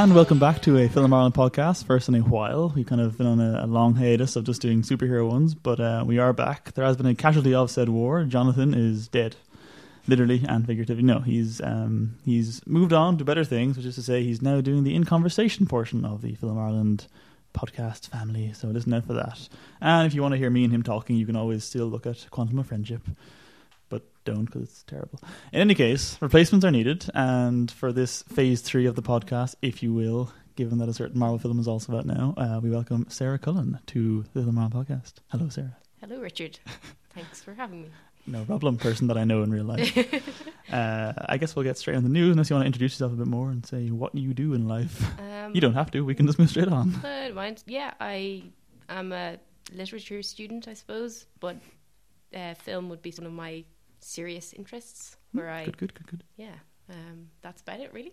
And welcome back to a Film Ireland podcast. First in a while, we've kind of been on a, a long hiatus of just doing superhero ones, but uh, we are back. There has been a casualty of said war. Jonathan is dead, literally and figuratively. No, he's um, he's moved on to better things, which is to say, he's now doing the in conversation portion of the Film Ireland podcast family. So listen out for that. And if you want to hear me and him talking, you can always still look at Quantum of Friendship because it's terrible. In any case, replacements are needed, and for this phase three of the podcast, if you will, given that a certain Marvel film is also out now, uh, we welcome Sarah Cullen to the Marvel podcast. Hello, Sarah. Hello, Richard. Thanks for having me. No problem, person that I know in real life. uh, I guess we'll get straight on the news unless you want to introduce yourself a bit more and say what you do in life. Um, You don't have to. We can just move straight on. I don't mind. Yeah, I am a literature student, I suppose, but uh, film would be one of my serious interests. Where I, Good, good, good, good. yeah, um, that's about it, really.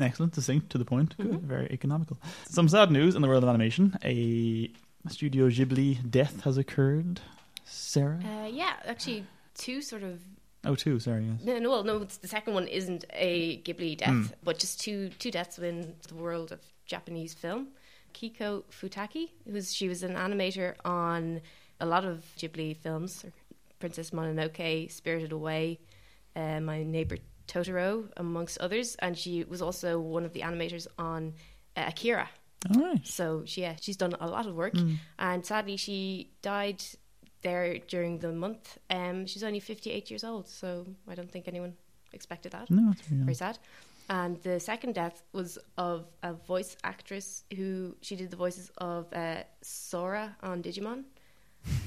Excellent, succinct, to the point. Good, Mhm. very economical. Some sad news in the world of animation. A Studio Ghibli death has occurred. Sarah? Uh, yeah, actually, two sort of oh, two, sorry, yes. no, no, well, no. it's- The second one isn't a Ghibli death, Hmm. but just two two deaths in the world of Japanese film. Kiko Futaki, who's she was an animator on a lot of Ghibli films, Princess Mononoke, Spirited Away, uh, My Neighbor Totoro, amongst others, and she was also one of the animators on uh, Akira. All right. So she, yeah, she's done a lot of work, Mm. and sadly she died there during the month. Um, she's only fifty eight years old, so I don't think anyone expected that. No, Very sad. And the second death was of a voice actress who she did the voices of uh, Sora on Digimon.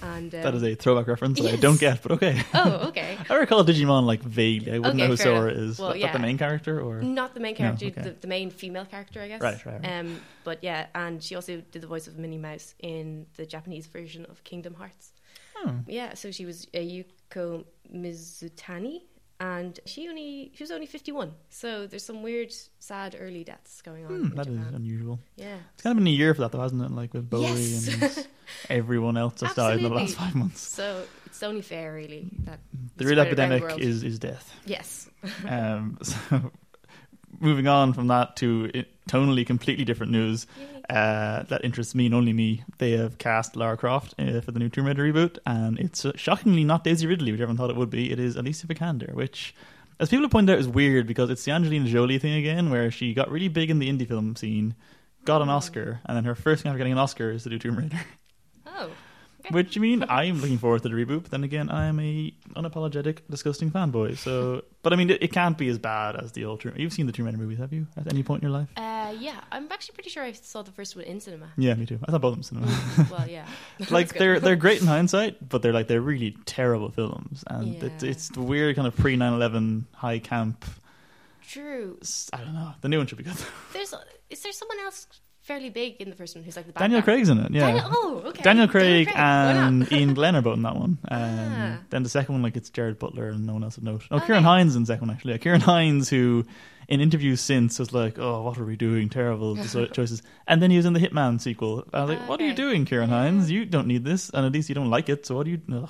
And um, That is a throwback reference that I don't get, but okay. oh okay. I recall Digimon like vaguely. I wouldn't Okay, know who Sora enough. is. Well, that the main character or? Not the main No, character, okay. the, the main female character, I guess. Right, right, right. Um, but yeah, and she also did the voice of Minnie Mouse in the Japanese version of Kingdom Hearts. Oh. Yeah, so she was uh, Yuko Mizutani, and she only she was only fifty one. So there's some weird, sad early deaths going on. Hmm, that is Japan. unusual. Yeah, It's kind of been a year for that, though, hasn't it? Like with Bowie Yes. and everyone else that's died in the last five months. so it's only fair, really. That The real the epidemic is is death. yes, Um, so, moving on from that to tonally completely different news uh, that interests me and only me. They have cast Lara Croft uh, for the new Tomb Raider reboot, and it's uh, shockingly not Daisy Ridley, which everyone thought it would be. It is Alicia Vikander, which, as people have pointed out, is weird because it's the Angelina Jolie thing again, where she got really big in the indie film scene, got an Oscar, and then her first thing after getting an Oscar is to do Tomb Raider. Which I mean, I'm looking forward to the reboot, but then again, I'm a unapologetic, disgusting fanboy. So, but I mean, it, it can't be as bad as the old. You've seen the Tomb Raider movies, have you? At any point in your life? uh, yeah. I'm actually pretty sure I saw the first one in cinema. Yeah, me too. I thought both of them. Cinema. well, yeah. like they're they're great in hindsight, but they're like they're really terrible films, and it, it's the weird kind of pre 9/11 high camp. true. I don't know. The new one should be good. There's is there someone else fairly big in the first one who's like the bad Daniel guy? Craig's in it. Yeah. Daniel, oh, okay. Daniel Craig Why not? and Iain Glen are both in that one. Um, Ah. Then the second one, like it's Gerard Butler and no one else of note. Oh, Okay. Ciarán Hinds in the second one actually. Yeah, Ciarán Hinds, who in interviews since was like, "Oh, what are we doing? Terrible choices." And then he was in the Hitman sequel. I was like, "What are you doing, Ciarán. Hinds? You don't need this, and at least you don't like it. So what do you?" Ugh.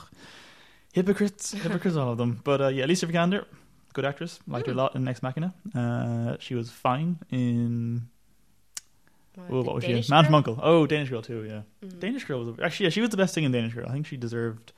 Hypocrites, hypocrites, all of them. But uh, yeah, Alicia Vikander, good actress. Liked her a Hmm. lot in Ex Machina. Uh, she was fine in oh, what was she? Danish Man from Girl? Uncle. Oh, Danish Girl too. Yeah. Mm. Danish Girl was actually yeah, she was the best thing in Danish Girl. I think she deserved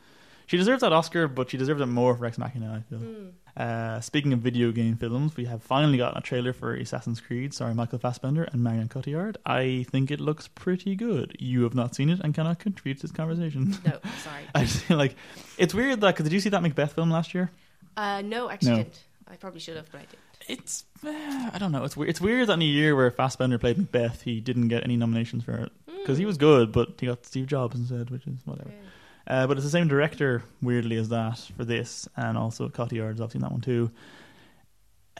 she deserved that Oscar, but she deserved it more for Ex Machina. I feel. Mm. Uh, speaking of video game films, we have finally gotten a trailer for Assassin's Creed, starring Michael Fassbender and Marion Cotillard. I think it looks pretty good. You have not seen it and cannot contribute to this conversation. No, sorry. I just feel like it's weird that because did you see that Macbeth film last year? Uh, no, actually, No. didn't. I probably should have, but I didn't. It's uh, I don't know. It's weird. It's weird that in a year where Fassbender played Macbeth, he didn't get any nominations for it because he was good, but he got Steve Jobs instead, which is whatever. Uh, but it's the same director, weirdly, as that for this, and also Cotillard's obviously in that one too.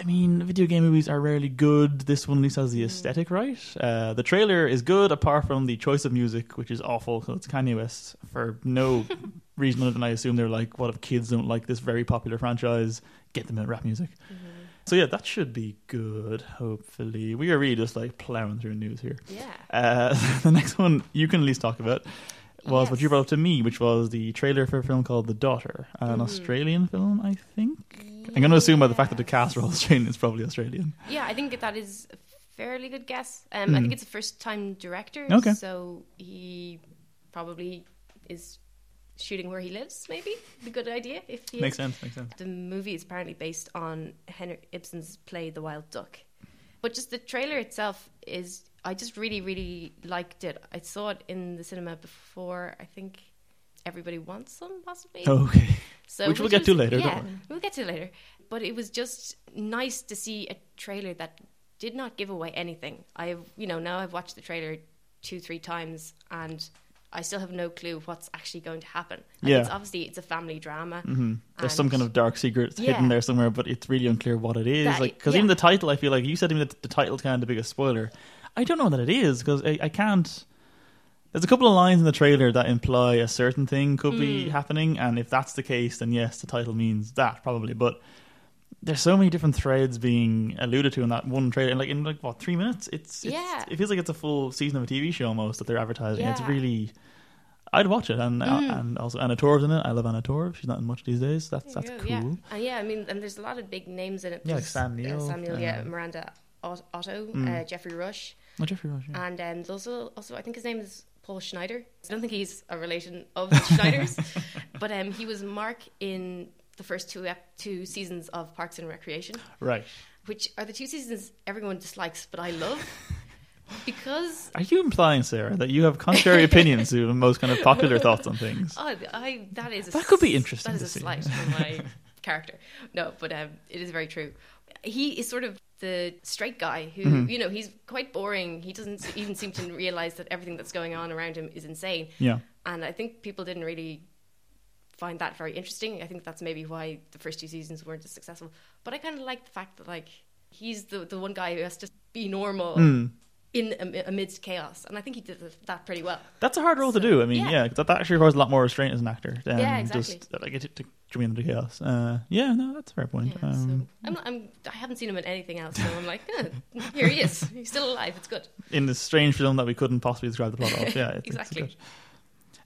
I mean, video game movies are rarely good. This one at least has the Mm. aesthetic right. Uh, the trailer is good, apart from the choice of music, which is awful because it's Kanye West for no reason other than I assume they're like, what if kids don't like this very popular franchise? Get them in rap music. Mhm. So yeah, that should be good. Hopefully, we are really just like plowing through news here. Yeah. Uh, the next one you can at least talk about was what you brought up to me, which was the trailer for a film called The Daughter, an Mhm. Australian film, I think. I'm going to assume by the fact that the cast are all Yes. Australian, it's probably Australian. Yeah, I think that is a fairly good guess. Um, I Hmm. think it's a first time director, Okay. so he probably is shooting where he lives. Maybe a good idea if he Makes sense. Makes sense. The movie is apparently based on Henrik Ibsen's play The Wild Duck. But just the trailer itself is, I just really, really liked it. I saw it in the cinema before, I think Everybody Wants Some, possibly. Okay. So, Which we'll get to later, Yeah, we'll get to later. But it was just nice to see a trailer that did not give away anything. I've, you know, now I've watched the trailer two, three times, and I still have no clue what's actually going to happen. Like, Yeah. it's obviously it's a family drama. hmm There's some kind of dark secret Yeah. hidden there somewhere, but it's really unclear what it is. That- like, because yeah. even the title, I feel like you said to me that the title's kind of the biggest spoiler. I don't know that it is because I, I can't. There's a couple of lines in the trailer that imply a certain thing could be Mm. happening, and if that's the case, then yes, the title means that probably. But there's so many different threads being alluded to in that one trailer. and Like in like what three minutes? It's, it's Yeah. It feels like it's a full season of a TV show almost that they're advertising. It's really. I'd watch it, and Mm. and also Anna Torv's in it. I love Anna Torv. She's not in much these days. That's that's you cool. Yeah. And yeah, I mean, and there's a lot of big names in it. Yeah, like There's, Sam uh, Neill, Sam Neill, yeah, um, Miranda Otto, Mm. uh, Geoffrey Rush, Oh, Geoffrey Rush. Yeah. and um, there's also, also, I think his name is Paul Schneider. I don't think he's a relation of the Schneiders, but um, he was Mark in the first two ep- two seasons of Parks and Recreation, right. which are the two seasons everyone dislikes, but I love because Are you implying, Sarah, that you have contrary opinions to the most kind of popular thoughts on things? Oh, I that is a That could be interesting That is a slight on my character. No, but um, it is very true. He is sort of the straight guy who, Mhm. you know, he's quite boring. He doesn't even seem to realize that everything that's going on around him is insane. Yeah. And I think people didn't really find that very interesting. I think that's maybe why the first two seasons weren't as successful. But I kind of like the fact that like he's the the one guy who has to be normal Mm. in am- amidst chaos, and I think he did that pretty well. That's a hard role to do. I mean, yeah. yeah, that, that actually requires a lot more restraint as an actor. than Yeah, exactly. Just uh, like to, to bring into chaos. Uh, yeah, no, that's a fair point. Yeah, so um, I'm, not, I'm, I haven't seen him in anything else, so I'm like, eh, here he is. He's still alive. It's good. in this strange film that we couldn't possibly describe the plot of. Yeah, it's, Exactly. It's good.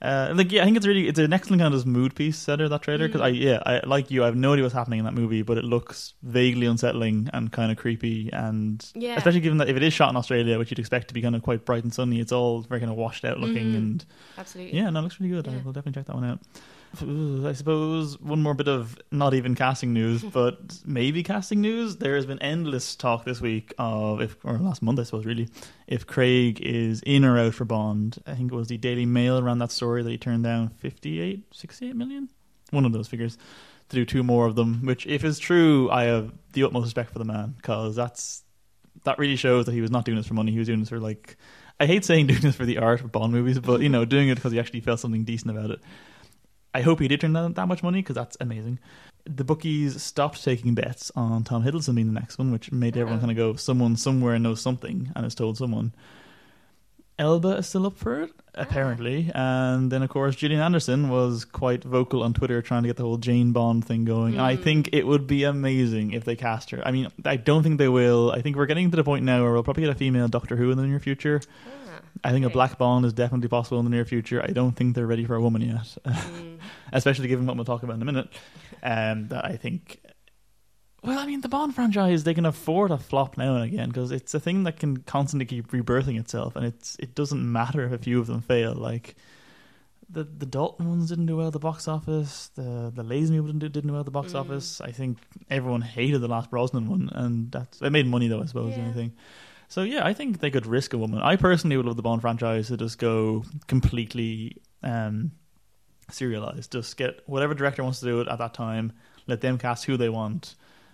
Uh, like, yeah, I think it's really it's an excellent kind of mood piece setter that trailer because I Mm. yeah I like you I have no idea what's happening in that movie but it looks vaguely unsettling and kind of creepy and Yeah. especially given that if it is shot in Australia which you'd expect to be kind of quite bright and sunny it's all very kind of washed out looking Mhm. and Absolutely. yeah no it looks really good I will definitely check that one out. I suppose one more bit of not even casting news, but maybe casting news. There has been endless talk this week of if, or last month, I suppose, really, if Craig is in or out for Bond. I think it was the Daily Mail around that story that he turned down 58, 68 million, one of those figures, to do two more of them. Which, if is true, I have the utmost respect for the man because that's that really shows that he was not doing this for money. He was doing this for like. I hate saying doing this for the art of Bond movies, but you know, doing it because he actually felt something decent about it. I hope he did turn down that much money because that's amazing. The bookies stopped taking bets on Tom Hiddleston being the next one, which made everyone Oh. kind of go, someone somewhere knows something and has told someone. Elba is still up for it, apparently. And then, of course, Gillian Anderson was quite vocal on Twitter trying to get the whole Jane Bond thing going. I Mm. think it would be amazing if they cast her. I mean, I don't think they will. I think we're getting to the point now where we'll probably get a female Doctor Who in the near future. Ah, I think a. Black Bond is definitely possible in the near future. I don't think they're ready for a woman yet. Mm. especially given what we'll talk about in a minute. Um, that I think. Well, I mean, the Bond franchise they can afford a flop now and again because it's a thing that can constantly keep rebirthing itself, and it's it doesn't matter if a few of them fail. Like the the Dalton ones didn't do well at the box office. The the Lazenby one didn't do, didn't do well at the box Mm. office. I think everyone hated the last Brosnan one, and that's it made money though. I suppose Yeah. anything. So yeah, I think they could risk a woman. I personally would love the Bond franchise to just go completely um, serialized. Just get whatever director wants to do it at that time. Let them cast who they want.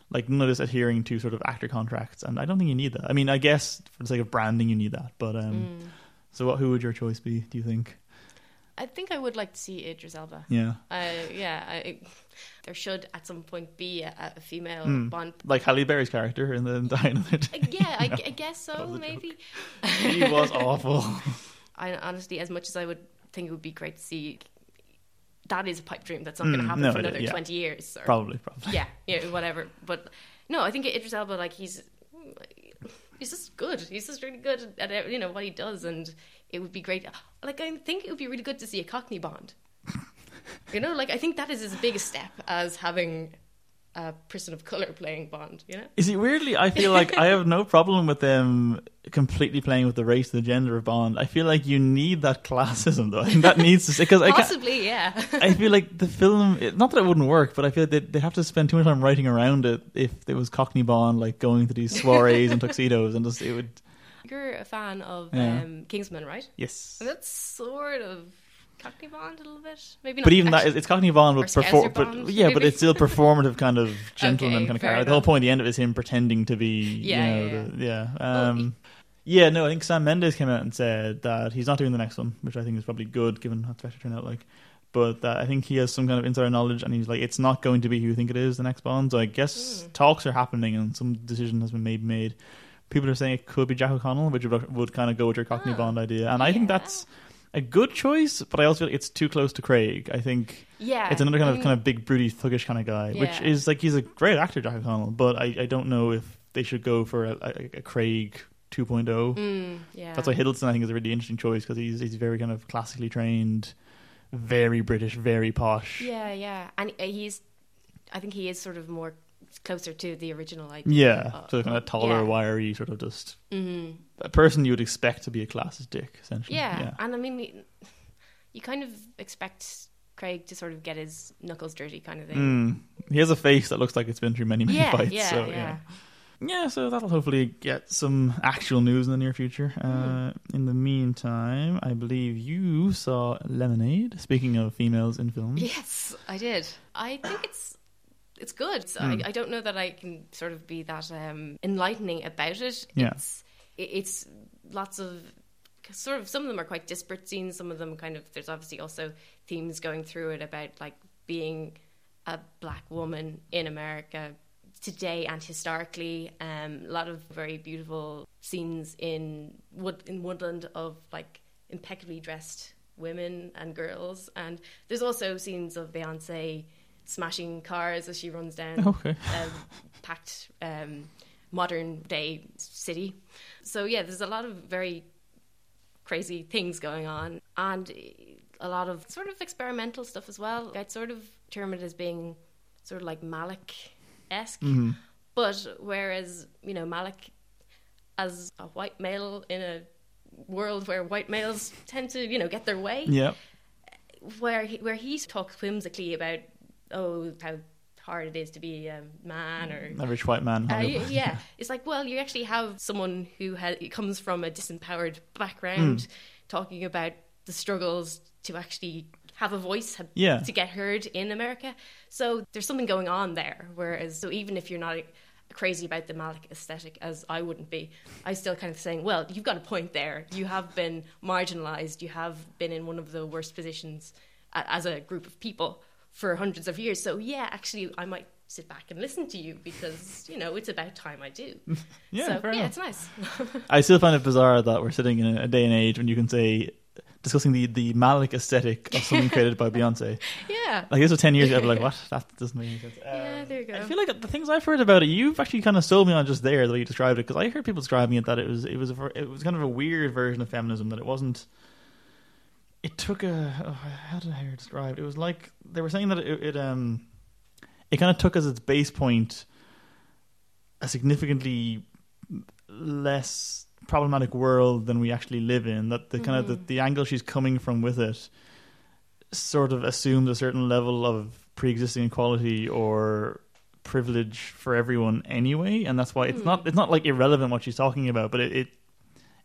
Like none of this adhering to sort of actor contracts, and I don't think you need that. I mean, I guess for the sake of branding, you need that. But um, Mm. so, what? Who would your choice be? Do you think? I think I would like to see Idris Elba. Yeah, Uh, yeah, I, there should at some point be a, a female Mm. Bond. like Halle Berry's character in the Die Another Uh, Day. yeah, I, No, I guess so. Maybe. He was awful. I honestly, as much as I would think it would be great to see, that is a pipe dream that's not Mm, going to happen no, for another yeah. twenty years. Or, probably, probably. yeah, yeah, whatever. But no, I think Idris Elba, like he's he's just good. He's just really good at you know what he does, and it would be great. Like I think it would be really good to see a Cockney Bond. you know, like I think that is as big a step as having a person of color playing Bond. You know, You see, weirdly, I feel like I have no problem with them completely playing with the race, the gender of Bond. I feel like you need that classism, though. I think that needs to because I possibly, yeah. I feel like the film, not that it wouldn't work, but I feel like they'd, they'd have to spend too much time writing around it if it was Cockney Bond, like going to these soirees and tuxedos, and just it would. You're a fan of Yeah. um, Kingsman, right? Yes. That's sort of Cockney Bond a little bit, maybe not. But even that, it's Cockney Bond with perform, but yeah, but it's still performative kind of gentleman Okay, kind of character. The whole point at the end of it is him pretending to be, Yeah, you know, yeah, the, yeah. Um, yeah, no, I think Sam Mendes came out and said that he's not doing the next one, which I think is probably good given how the turned out like. But that I think he has some kind of insider knowledge, and he's like, it's not going to be who you think it is the next Bond. So I guess Hmm. talks are happening, and some decision has been made. Made. People are saying it could be Jack O'Connell, which would, would kind of go with your Cockney Ah, Bond idea, and I think that's a good choice. But I also feel like it's too close to Craig. I think yeah, it's another kind of kind of big, broody, thuggish kind of guy, which is like he's a great actor, Jack O'Connell. But I, I don't know if they should go for a, a, a Craig 2.0. Mm, yeah, That's why Hiddleston I think is a really interesting choice because he's he's very kind of classically trained, very British, very posh. Yeah, yeah, and uh, he's. I think he is sort of more closer to the original idea. Yeah, Uh, so kind of taller, yeah. wiry, sort of just Mhm. a person you would expect to be a classist dick, essentially. Yeah, yeah. and I mean, you kind of expect Craig to sort of get his knuckles dirty, kind of thing. Mm. He has a face that looks like it's been through many, many Yeah, fights. yeah, so, yeah. Yeah, so that'll hopefully get some actual news in the near future. Uh, in the meantime, I believe you saw Lemonade. Speaking of females in films, Yes, I did. I think it's it's good. So Mm. I, I don't know that I can sort of be that um, enlightening about it. Yeah. It's it's lots of sort of some of them are quite disparate scenes. Some of them kind of there's obviously also themes going through it about like being a black woman in America today and historically. Um, a lot of very beautiful scenes in wood in woodland of like impeccably dressed women and girls, and there's also scenes of Beyonce smashing cars as she runs down okay, um, packed um, modern day city. So yeah, there's a lot of very crazy things going on, and a lot of sort of experimental stuff as well. I'd sort of term it as being sort of like Malick esque, Mhm. but whereas you know Malick as a white male in a world where white males tend to you know get their way yeah, where he, where he talks whimsically about oh how hard it is to be a man or a rich white man. uh, hung y- up. yeah it's like well you actually have someone who ha- comes from a disempowered background Hmm. talking about the struggles to actually have a voice have- Yeah. to get heard in America so there's something going on there whereas so even if you're not crazy about the Malick aesthetic as I wouldn't be I still kind of saying well you've got a point there you have been marginalized you have been in one of the worst positions as a group of people for hundreds of years so yeah actually I might sit back and listen to you because you know it's about time I do Yeah, so fair yeah enough. it's nice I still find it bizarre that we're sitting in a day and age when you can say discussing the the Malick aesthetic of something created by Beyonce. yeah Like this was ten years ago, I'd be like, what? That doesn't make any sense. yeah Um, there you go I feel like the things I've heard about it, you've actually kind of sold me on just there the way you described it. Because I heard people describing it that it was it was a, it was kind of a weird version of feminism that it wasn't. It took a oh, how did I hear it described? It was like they were saying that it, it um it kind of took as its base point a significantly less problematic world than we actually live in. That the kind of the, the angle she's coming from with it sort of assumes a certain level of pre-existing equality or privilege for everyone anyway, and that's why it's Hmm. not it's not like irrelevant what she's talking about, but it it,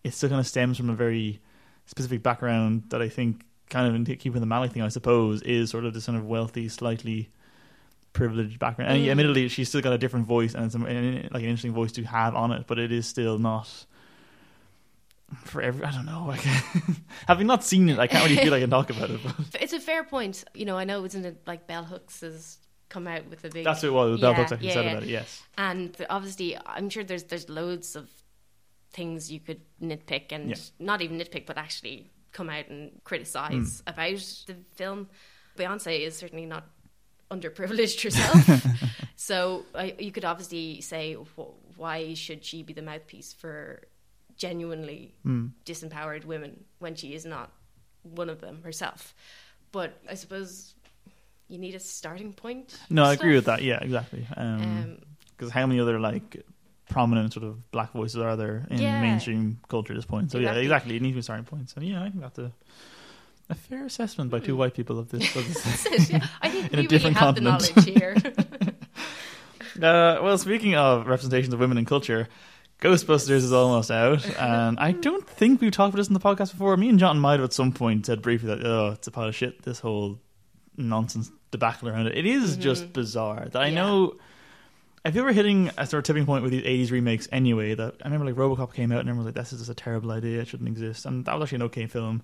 it still kind of stems from a very specific background that I think kind of in keeping the Malick thing, I suppose, is sort of this kind of wealthy, slightly privileged background. And Mm. admittedly, she's still got a different voice and it's a, like an interesting voice to have on it, but it is still not for every. I don't know. Like, having not seen it, I can't really feel I can talk about it. But it's a fair point you know I know isn't it like Bell Hooks has come out with a big that's what it was. Bell Yeah, Hooks actually yeah, said yeah. about it. Yes. and obviously i'm sure there's there's loads of things you could nitpick and Yeah. not even nitpick but actually come out and criticize Hmm. about the film beyonce is certainly not underprivileged herself so I, you could obviously say wh- why should she be the mouthpiece for genuinely Mm. disempowered women when she is not one of them herself but i suppose you need a starting point. No, I agree with that. Yeah, exactly. Um, Because how many other like prominent sort of black voices are there in Yeah. mainstream culture at this point? So yeah, Exactly. exactly. It needs to be a starting point. So yeah, I think that's a a fair assessment by two Mm. white people of this. Of this. it, yeah. I think In a different really have continent. the knowledge here. Uh, well, speaking of representations of women in culture, Ghostbusters is almost out, and I don't think we've talked about this in the podcast before. Me and John might have at some point said briefly that oh, it's a pile of shit. This whole nonsense debacle around it. It is Mhm. just bizarre. That I Yeah. know. I feel we're hitting a sort of tipping point with these '80s remakes anyway. That I remember, like RoboCop came out, and everyone was like, "This is just a terrible idea. It shouldn't exist." And that was actually an okay film.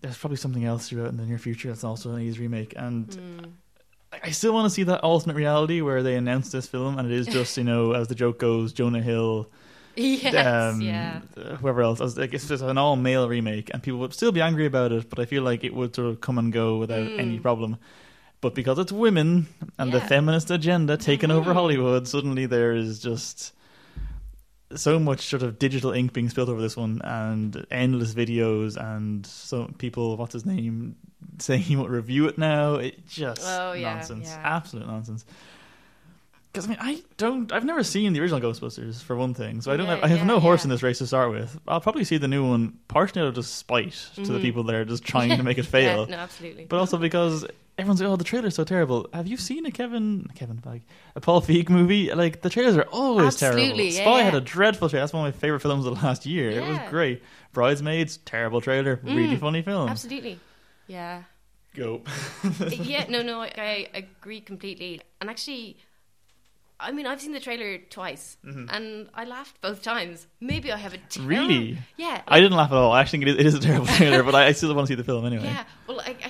There's probably something else throughout in the near future that's also an '80s remake, and Mm. I- still want to see that alternate reality where they announce this film and it is just you know as the joke goes Jonah Hill, Yes, um, yeah. uh, whoever else. As, like, it's just an all male remake and people would still be angry about it, but I feel like it would sort of come and go without Mm. any problem. But because it's women and the feminist agenda taking over. Hollywood, suddenly there is just so much sort of digital ink being spilled over this one and endless videos and so people what's his name saying he won't review it now it just Oh, yeah, nonsense yeah. absolute nonsense because I mean I don't I've never seen the original Ghostbusters for one thing so I don't Yeah, have, I have yeah, no horse yeah. in this race to start with I'll probably see the new one partially out of just spite to the Mhm. people that are just trying to make it fail Yeah, no, absolutely. but also because everyone's like, oh, the trailer's so terrible. Have you seen a Kevin Kevin Feige, a Paul Feig movie? Like the trailers are always terrible. Absolutely, yeah, Spy yeah. had a dreadful trailer. That's one of my favorite films of the last year. It was great. Bridesmaids, terrible trailer, really Mm, funny film. absolutely. Yeah. Go. yeah, no, no, I, I agree completely. And actually, I mean, I've seen the trailer twice, and I laughed both times. Maybe I have a terrible... Really? Yeah. I didn't laugh at all. I actually think it is, it is a terrible trailer, but I, I still want to see the film anyway. Yeah. Well, I, I can't. It's the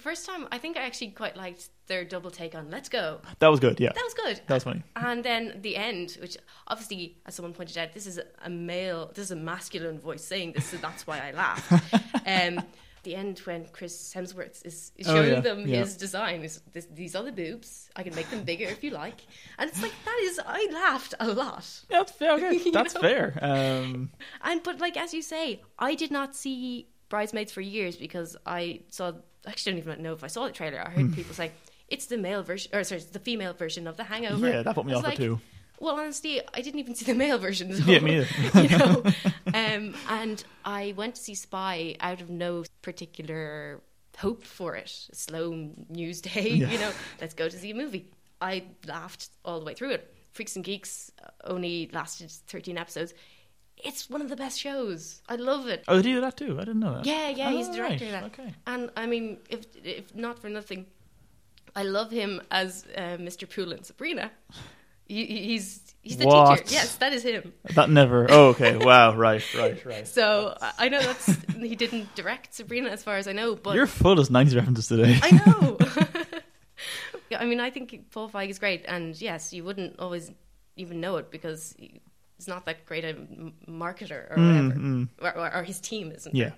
first time I think I actually quite liked their double take on "Let's Go." That was good. Yeah, That was good. that was funny. And then the end, which obviously, as someone pointed out, this is a male, this is a masculine voice saying this, so that's why I laughed. um, the end when Chris Hemsworth is, is Oh, showing yeah, them yeah. his design is this, these are the boobs. I can make them bigger if you like, and it's like that is I laughed a lot. Yeah, that's fair. Okay, that's fair. Um, And but like as you say, I did not see Bridesmaids for years because I saw. I actually, don't even know if I saw the trailer. I heard people say it's the male version, or sorry, it's the female version of The Hangover. yeah, that put me off like, too. Well, honestly, I didn't even see the male version. So, Yeah, me either. you know, um, and I went to see Spy out of no particular hope for it. A slow news day, Yeah. you know. Let's go to see a movie. I laughed all the way through it. Freaks and Geeks only lasted thirteen episodes. It's one of the best shows. I love it. Oh, did he do that too? I didn't know that. Yeah, yeah, he's Oh, the director right, of that. Okay. And I mean, if if not for nothing, I love him as uh, Mr. Poole and Sabrina. He, he's he's the What? teacher. Yes, that is him. That never. Oh, okay. Wow. Right. Right. Right. So I I know that's he didn't direct Sabrina as far as I know, but You're full of 90s references today. I know. I mean, I think Paul Feig is great, and yes, you wouldn't always even know it because he's not that great a m- marketer or Mm, whatever, mm. Or, or, or his team isn't. Yeah.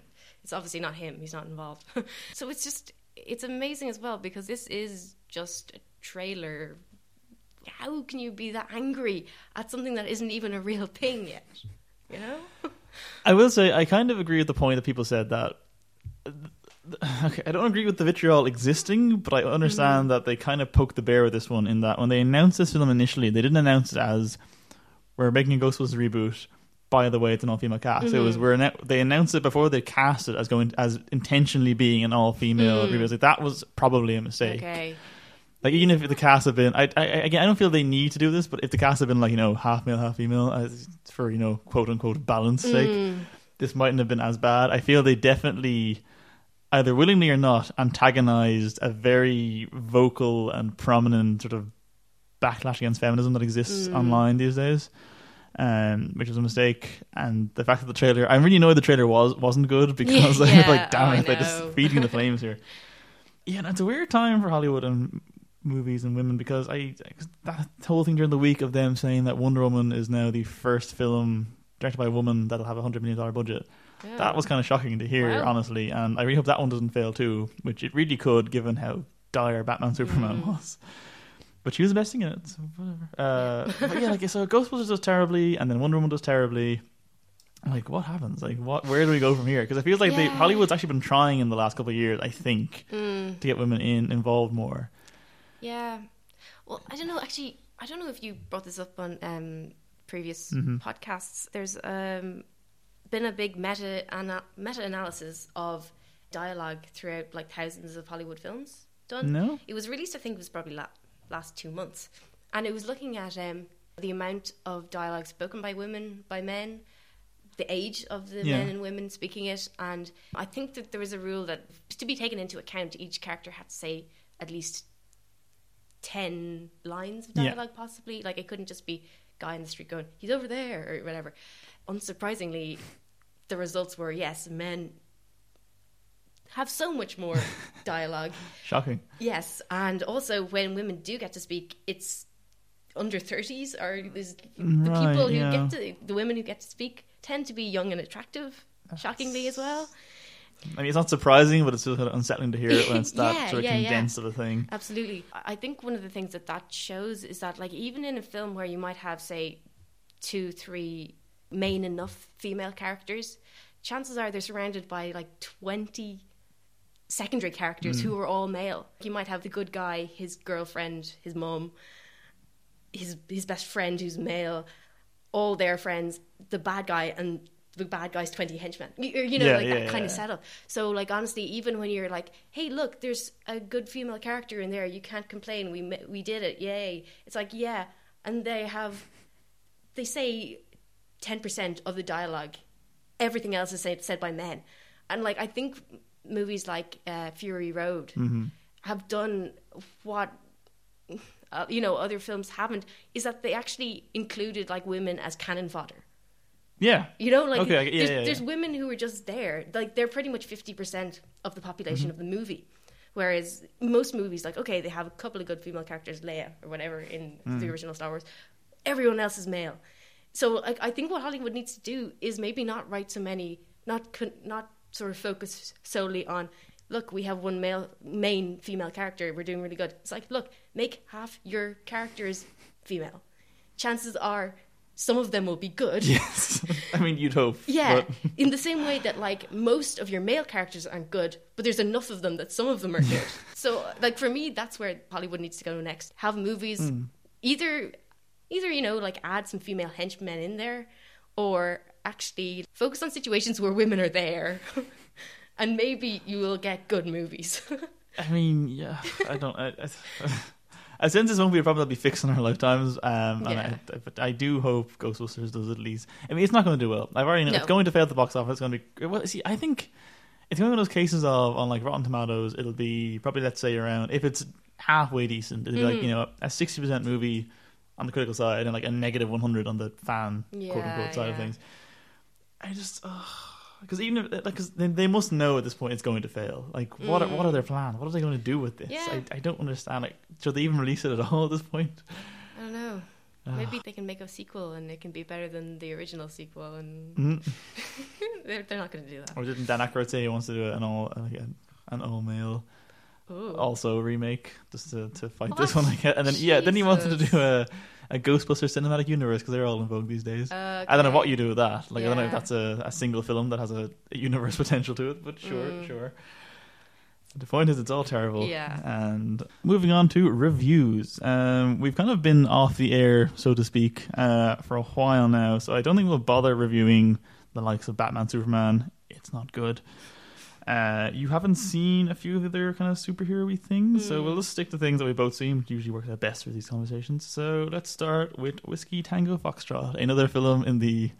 it's obviously not him. He's not involved. so it's just it's amazing as well because this is just a trailer. How can you be that angry at something that isn't even a real thing yet? You know? I will say I kind of agree with the point that people said that. Okay, I don't agree with the vitriol existing, but I understand that they kind of poked the bear with this one in that when they announced this film initially, they didn't announce it as we're making a Ghostbusters reboot. By the way, it's an all-female cast. It was we're they announced it before they cast it as going as intentionally being an all-female Mm. reboot. Like that was probably a mistake. Okay. Like even if the cast have been, I, I again, I don't feel they need to do this, but if the cast have been like you know half male, half female, as for you know quote unquote balance sake, Mm. this mightn't have been as bad. I feel they definitely, either willingly or not, antagonized a very vocal and prominent sort of backlash against feminism that exists Mm. online these days. Um, which was a mistake, and the fact that the trailer, I really know the trailer was wasn't good because I was like, damn oh, it, they're just feeding the flames here. Yeah, and it's a weird time for Hollywood and movies and women because I that whole thing during the week of them saying that Wonder Woman is now the first film directed by a woman that'll have a hundred million dollar budget. Yeah. That was kind of shocking to hear, Wow. honestly, and I really hope that one doesn't fail too, which it really could, given how dire Batman Superman Mm. was. But she was investing in it, so whatever. Uh, but yeah, like so, Ghostbusters does terribly, and then Wonder Woman does terribly, like what happens? Like what? Where do we go from here? Because it feels like they, Hollywood's actually been trying in the last couple of years, I think, Mm, to get women in involved more. yeah. Well, I don't know. Actually, I don't know if you brought this up on um, previous Mhm. podcasts. There's um, been a big meta ana- meta analysis of dialogue throughout like thousands of Hollywood films done. No, It was released, I think, it was probably la- last two months, and it was looking at um, the amount of dialogue spoken by women, by men, the age of the Yeah. men and women speaking it, and I think that there was a rule that to be taken into account, each character had to say at least ten lines of Yeah. dialogue, possibly. Like it couldn't just be guy in the street going, "He's over there" or whatever. Unsurprisingly, the results were yes, men have so much more dialogue. shocking. Yes, and also when women do get to speak, it's under thirties or the Right, people who yeah. get to the women who get to speak tend to be young and attractive. Shockingly, as well. I mean, it's not surprising, but it's still kind of unsettling to hear it when it's that Yeah, sort of yeah, yeah. condensed of a thing. Absolutely. I I think one of the things that that shows is that, like, even in a film where you might have, say, two, three main enough female characters, chances are they're surrounded by like 20 secondary characters Mm. who are all male. You might have the good guy, his girlfriend, his mum, his his best friend who's male, all their friends, the bad guy, and the bad guy's 20 henchmen. You, you know, Yeah, like yeah, that kind of setup. So, like, honestly, even when you're like, hey, look, there's a good female character in there, you can't complain, we, we did it, yay. It's like, yeah. And they have, they say 10% of the dialogue, everything else is said, said by men. And, like, I think movies like uh, Fury Road Mm-hmm. have done what uh, you know other films haven't is that they actually included like women as cannon fodder Yeah, you know like Okay, yeah, there's, yeah, yeah. there's women who are just there like they're pretty much 50% of the population Mm-hmm. of the movie whereas most movies like okay they have a couple of good female characters leia or whatever in Mm. the original star wars everyone else is male so like, i think what hollywood needs to do is maybe not write so many not con- not sort of focus solely on look we have one male main female character we're doing really good it's like look make half your characters female chances are some of them will be good yes. I mean, you'd hope. yeah, but- in the same way that like most of your male characters aren't good, but there's enough of them that some of them are good. so like for me, that's where Hollywood needs to go next. Have movies Hmm. either either you know like add some female henchmen in there, or actually focus on situations where women are there, and maybe you will get good movies. I mean, yeah, I don't. I, I, I sense this won't be a problem that'll be fixed in our lifetimes. Um, Yeah. and I, but I do hope Ghostbusters does at least. I mean, it's not going to do well. I've already know No. it's going to fail at the box office. It's going to be. Well, see, I think it's one of those cases of on like Rotten Tomatoes. It'll be probably let's say around if it's halfway decent. It'll be like Mhm. you know a sixty percent movie on the critical side and like a negative one hundred on the fan quote unquote side of things. I just. because even if, like, cause they, they must know at this point it's going to fail. Like, what are, what are their plans? What are they going to do with this? Mm. Yeah. I, I don't understand. Like, should they even release it at all at this point? I don't know. Maybe they can make a sequel and it can be better than the original sequel, and Mm. they're, they're not going to do that. Or didn't Dan Aykroyd say he wants to do an all like an, an all male also remake just to, to fight What? this one again? And then yeah, then he wanted to do a a Ghostbuster cinematic universe because they're all in vogue these days. I don't know what you do with that. Like I don't know if that's a, a single film that has a, a universe potential to it, but sure, Mm. sure. The point is, it's all terrible. Yeah. And moving on to reviews, um, we've kind of been off the air, so to speak, uh, for a while now. So I don't think we'll bother reviewing the likes of Batman, Superman. It's not good. Uh, you haven't seen a few of their kind of superhero-y things, so Mm. we'll just stick to things that we've both seen. Which usually works out best for these conversations. So let's start with Whiskey Tango Foxtrot, another film in the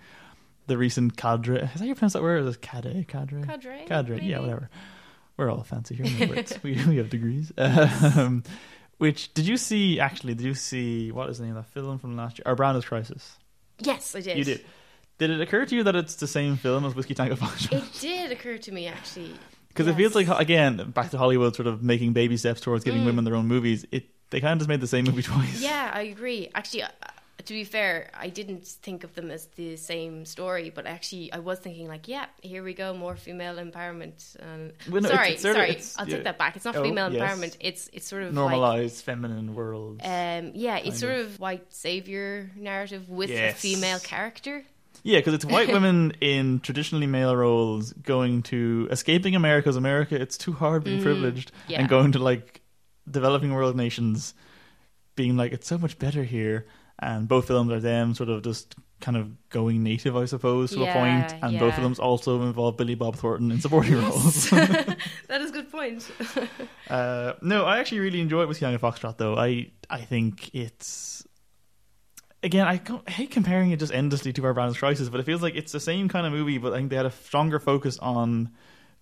the recent cadre. Is that how you pronounce that word? Or is it cadre? Cadre? Cadre. Cadre, yeah, whatever. We're all fancy here. we know words. we, we have degrees. Um, which did you see? Actually, did you see what is the name of that film from last year? Our Brand is Crisis. Yes, I did. You did. Did it occur to you that it's the same film as Whiskey Tango Foxtrot? It did occur to me actually. Because it feels like again back to Hollywood, sort of making baby steps towards giving Mm. women their own movies. It they kind of just made the same movie twice. Yeah, I agree. Actually, uh, to be fair, I didn't think of them as the same story, but actually, I was thinking like, yeah, here we go, more female empowerment. Um, Well, no, sorry, it's of- sorry, it's- I'll yeah. take that back. It's not Oh, female yes. empowerment. It's it's sort of like normalized feminine world. Um, yeah, it's sort of. white savior narrative with Yes. a female character. Yeah, because it's white women in traditionally male roles going to escaping America's America. It's too hard being Mm, privileged yeah. and going to like developing world nations, being like it's so much better here. And both films are them sort of just kind of going native, I suppose, to a point. And both of them also involve Billy Bob Thornton in supporting roles. that is a good point. Uh, no, I actually really enjoyed Whiskey Tango Foxtrot, though. I I think it's again I, I hate comparing it just endlessly to Our Brand's Crisis, but it feels like it's the same kind of movie, but I think they had a stronger focus on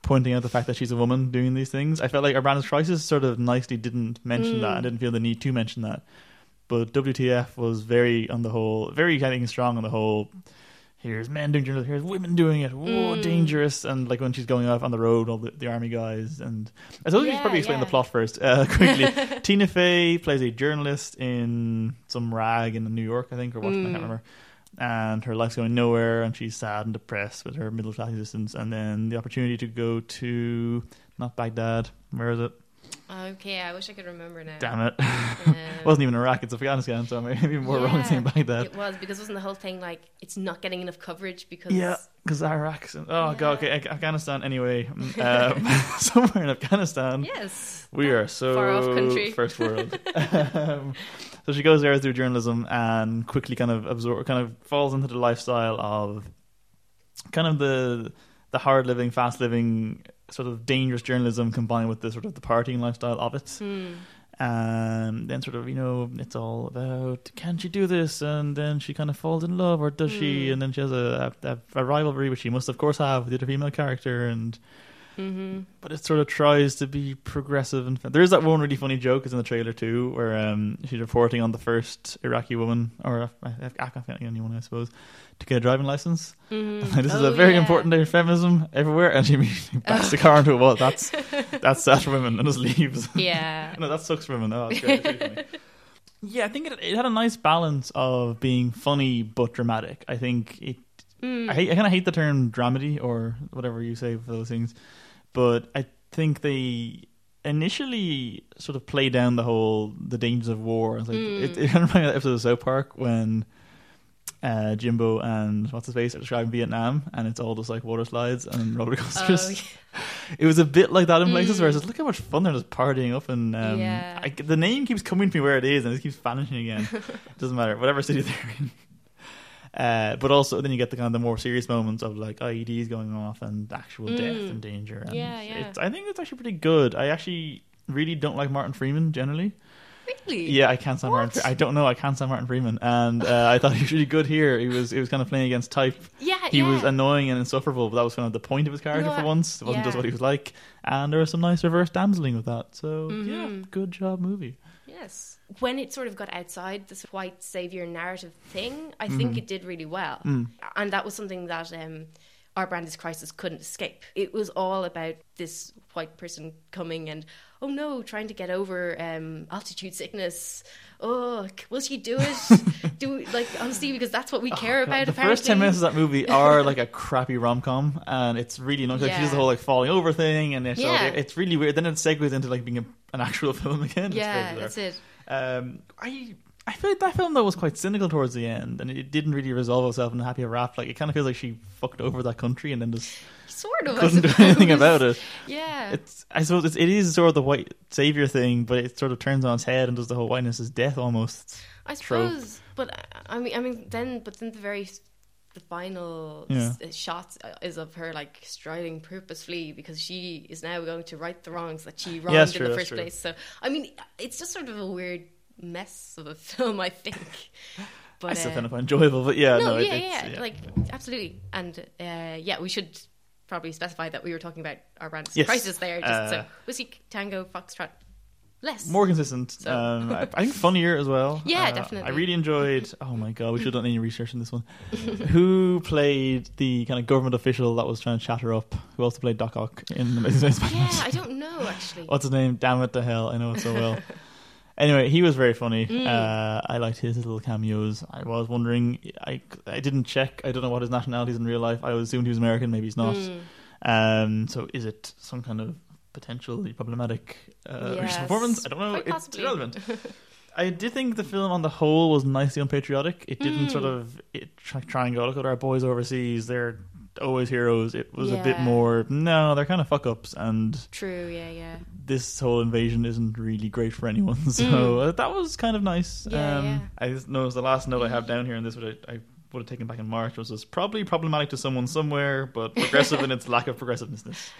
pointing out the fact that she's a woman doing these things. I felt like Our Brand's Crisis sort of nicely didn't mention Mm. that. I didn't feel the need to mention that, but WTF was very on the whole, very I think strong on the whole. Here's men doing journalism. Here's women doing it. Whoa, Mm. dangerous! And like when she's going off on the road, all the, the army guys. And I suppose we should probably explain yeah. the plot first uh, quickly. Tina Fey plays a journalist in some rag in New York, I think, or Washington. I Mm. can't remember. And her life's going nowhere, and she's sad and depressed with her middle class existence. And then the opportunity to go to not Baghdad. Where is it? Okay, I wish I could remember now. Damn it! Um, it wasn't even Iraq. It's Afghanistan, so I'm maybe more wrong yeah, saying Baghdad. It was because wasn't the whole thing like it's not getting enough coverage because Yeah, because Iraq. Oh god, okay, Afghanistan. Anyway, um, somewhere in Afghanistan, yes, we are so far off country. first world. um, so she goes there through journalism and quickly kind of absorb, kind of falls into the lifestyle of kind of the the hard living, fast living, sort of dangerous journalism combined with the sort of the partying lifestyle of it. Hmm. And then sort of, you know, it's all about can she do this? And then she kind of falls in love, or does she? Mm. And then she has a, a, a rivalry, which she must, of course, have with the other female character. And hmm but it sort of tries to be progressive. And there is that one really funny joke is in the trailer too, where um, she's reporting on the first Iraqi woman or Af- Af- Afghani woman, I suppose, to get a driving license. hmm this is a very important day of feminism everywhere, and she immediately backs the car into a wall. That's that's that for women, and just leaves. Yeah. No, that sucks for women. Oh, great. It's. Yeah, I think it, it had a nice balance of being funny but dramatic. I think it. Mm. I hate, I kind of hate the term dramedy or whatever you say for those things, but I think they initially sort of play down the whole the dangers of war. It's like Mm. it, it kind of reminded me of that episode of South Park when uh, Jimbo and what's his face are describing Vietnam, and it's all just like water slides and roller coasters. Oh, yeah. It was a bit like that in places Mm. where it's just look how much fun they're just partying up, and um, Yeah. I, the name keeps coming to me where it is, and it keeps vanishing again. Doesn't matter, whatever city they're in. Uh, but also, then you get the kind of the more serious moments of like IEDs going off and actual death Mm. and danger. And Yeah, yeah. It's, I think it's actually pretty good. I actually really don't like Martin Freeman generally. Really? Yeah, I can't stand Martin. What? Fre- I don't know. I can't stand Martin Freeman, and uh, I thought he was really good here. He was he was kind of playing against type. Yeah. He yeah. was annoying and insufferable, but that was kind of the point of his character No, for once. It wasn't just what he was like, and there was some nice reverse damseling with that. So yeah, Mhm. good job, movie. Yes. When it sort of got outside this white savior narrative thing, I think Mhm. it did really well. Mm. And that was something that um, our Brand is crisis couldn't escape. It was all about this white person coming and, oh no, trying to get over um, altitude sickness. Oh, will she do it? do like honestly because that's what we care Oh, about. The apparently. first ten minutes of that movie are like a crappy rom com, and it's really not like she does the whole like falling over thing, and it's, all- it's really weird. Then it segues into like being a, an actual film again. Yeah, that's it. Um, I I feel like that film though was quite cynical towards the end, and it didn't really resolve itself in a happy wrap. Like it kind of feels like she fucked over that country and then just Sort of. Couldn't do anything about it. Yeah. It's I suppose it's, it is sort of the white savior thing, but it sort of turns on its head and does the whole whiteness is death almost. I trope. suppose, but I- mean, I mean, then, but then the very, the final Yeah. s- shot uh, is of her like striding purposefully because she is now going to right the wrongs that she wronged that's in the first place. So, I mean, it's just sort of a weird mess of a film, I think. But I still uh, kind of enjoyable, but yeah, no, no, yeah, it's- yeah, like absolutely, and uh, yeah, we should probably specify that we were talking about our brand's Yes. crisis there. Just so Uh, whiskey tango foxtrot less more consistent. So- Um, I, I think funnier as well. Yeah, Uh, definitely. I really enjoyed. Oh my god, we should have done any research in this one. Who played the kind of government official that was trying to chat her up? Who also played Doc Ock in Amazing Spider-Man? Yeah, I don't know actually. What's his name? Damn it to hell! I know it so well. Anyway, he was very funny. Mm. Uh, I liked his little cameos. I was wondering. I I didn't check. I don't know what his nationality is in real life. I assumed he was American. Maybe he's not. Mm. Um, so is it some kind of potentially problematic uh, Yes, performance? I don't know. quite It's possibly. irrelevant. I did think the film on the whole was nicely unpatriotic. It didn't Mm. sort of it try, try and go look at our boys overseas. They're always heroes. It was a bit more no, they're kind of fuck ups, and True. Yeah. Yeah. this whole invasion isn't really great for anyone. So uh, that was kind of nice. Mm. Yeah, um, yeah. I just noticed the last note I have down here, and this would I, I would have taken back in March was this probably problematic to someone somewhere, but progressive in its lack of progressiveness.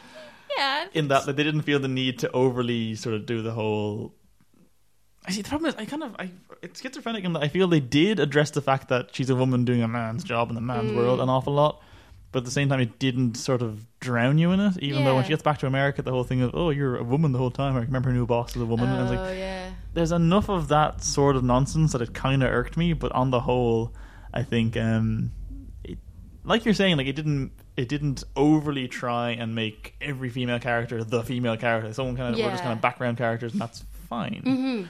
Yeah. In that, that they didn't feel the need to overly sort of do the whole. I see. The problem is, I kind of, I it's schizophrenic in that I feel they did address the fact that she's a woman doing a man's job in the man's Mm. world an awful lot, but at the same time, it didn't sort of drown you in it. Even though when she gets back to America, the whole thing of oh, you're a woman the whole time. I remember her new boss was a woman. and I was like, Oh yeah. there's enough of that sort of nonsense that it kind of irked me. But on the whole, I think, um, it, like you're saying, like it didn't, it didn't overly try and make every female character the female character. Someone kind of were just kind of background characters, and that's fine. hmm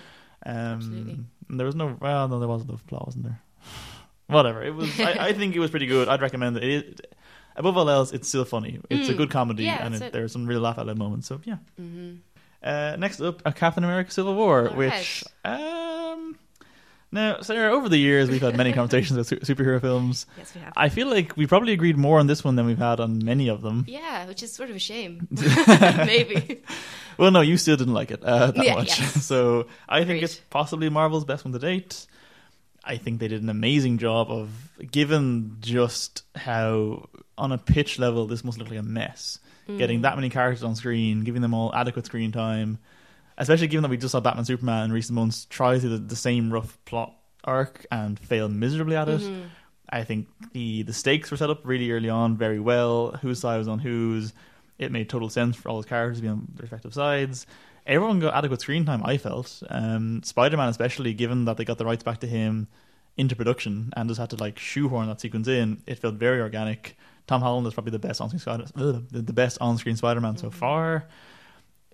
Absolutely. Um, and there was no, well, no, there was no flaw, wasn't there? Whatever. It was. I, I think it was pretty good. I'd recommend it. it above all else, it's still funny. It's a Mm. good comedy, Yeah, and it, there are some real laugh out loud moments. So yeah. hmm Uh, next up, a Captain America: Civil War, All which um, now Sarah, over the years we've had many conversations about su- superhero films. Yes, we have. I feel like we probably agreed more on this one than we've had on many of them. yeah, which is sort of a shame. Maybe. Well, no, you still didn't like it uh, that Yeah, much, yes. so I think it's possibly Marvel's best one to date. I think they did an amazing job of, given just how on a pitch level this must look like a mess. Mm. getting that many characters on screen, giving them all adequate screen time, especially given that we just saw Batman Superman in recent months try through the, the same rough plot arc and fail miserably at it. Mhm. I think the the stakes were set up really early on very well. Whose side was on whose. It made total sense for all those characters to be on their respective sides. Everyone got adequate screen time. I felt um, Spider Man, especially given that they got the rights back to him into production and just had to like shoehorn that sequence in. It felt very organic. Tom Holland is probably the best on-screen Spider- ugh, the best on-screen Spider-Man so Mhm. far.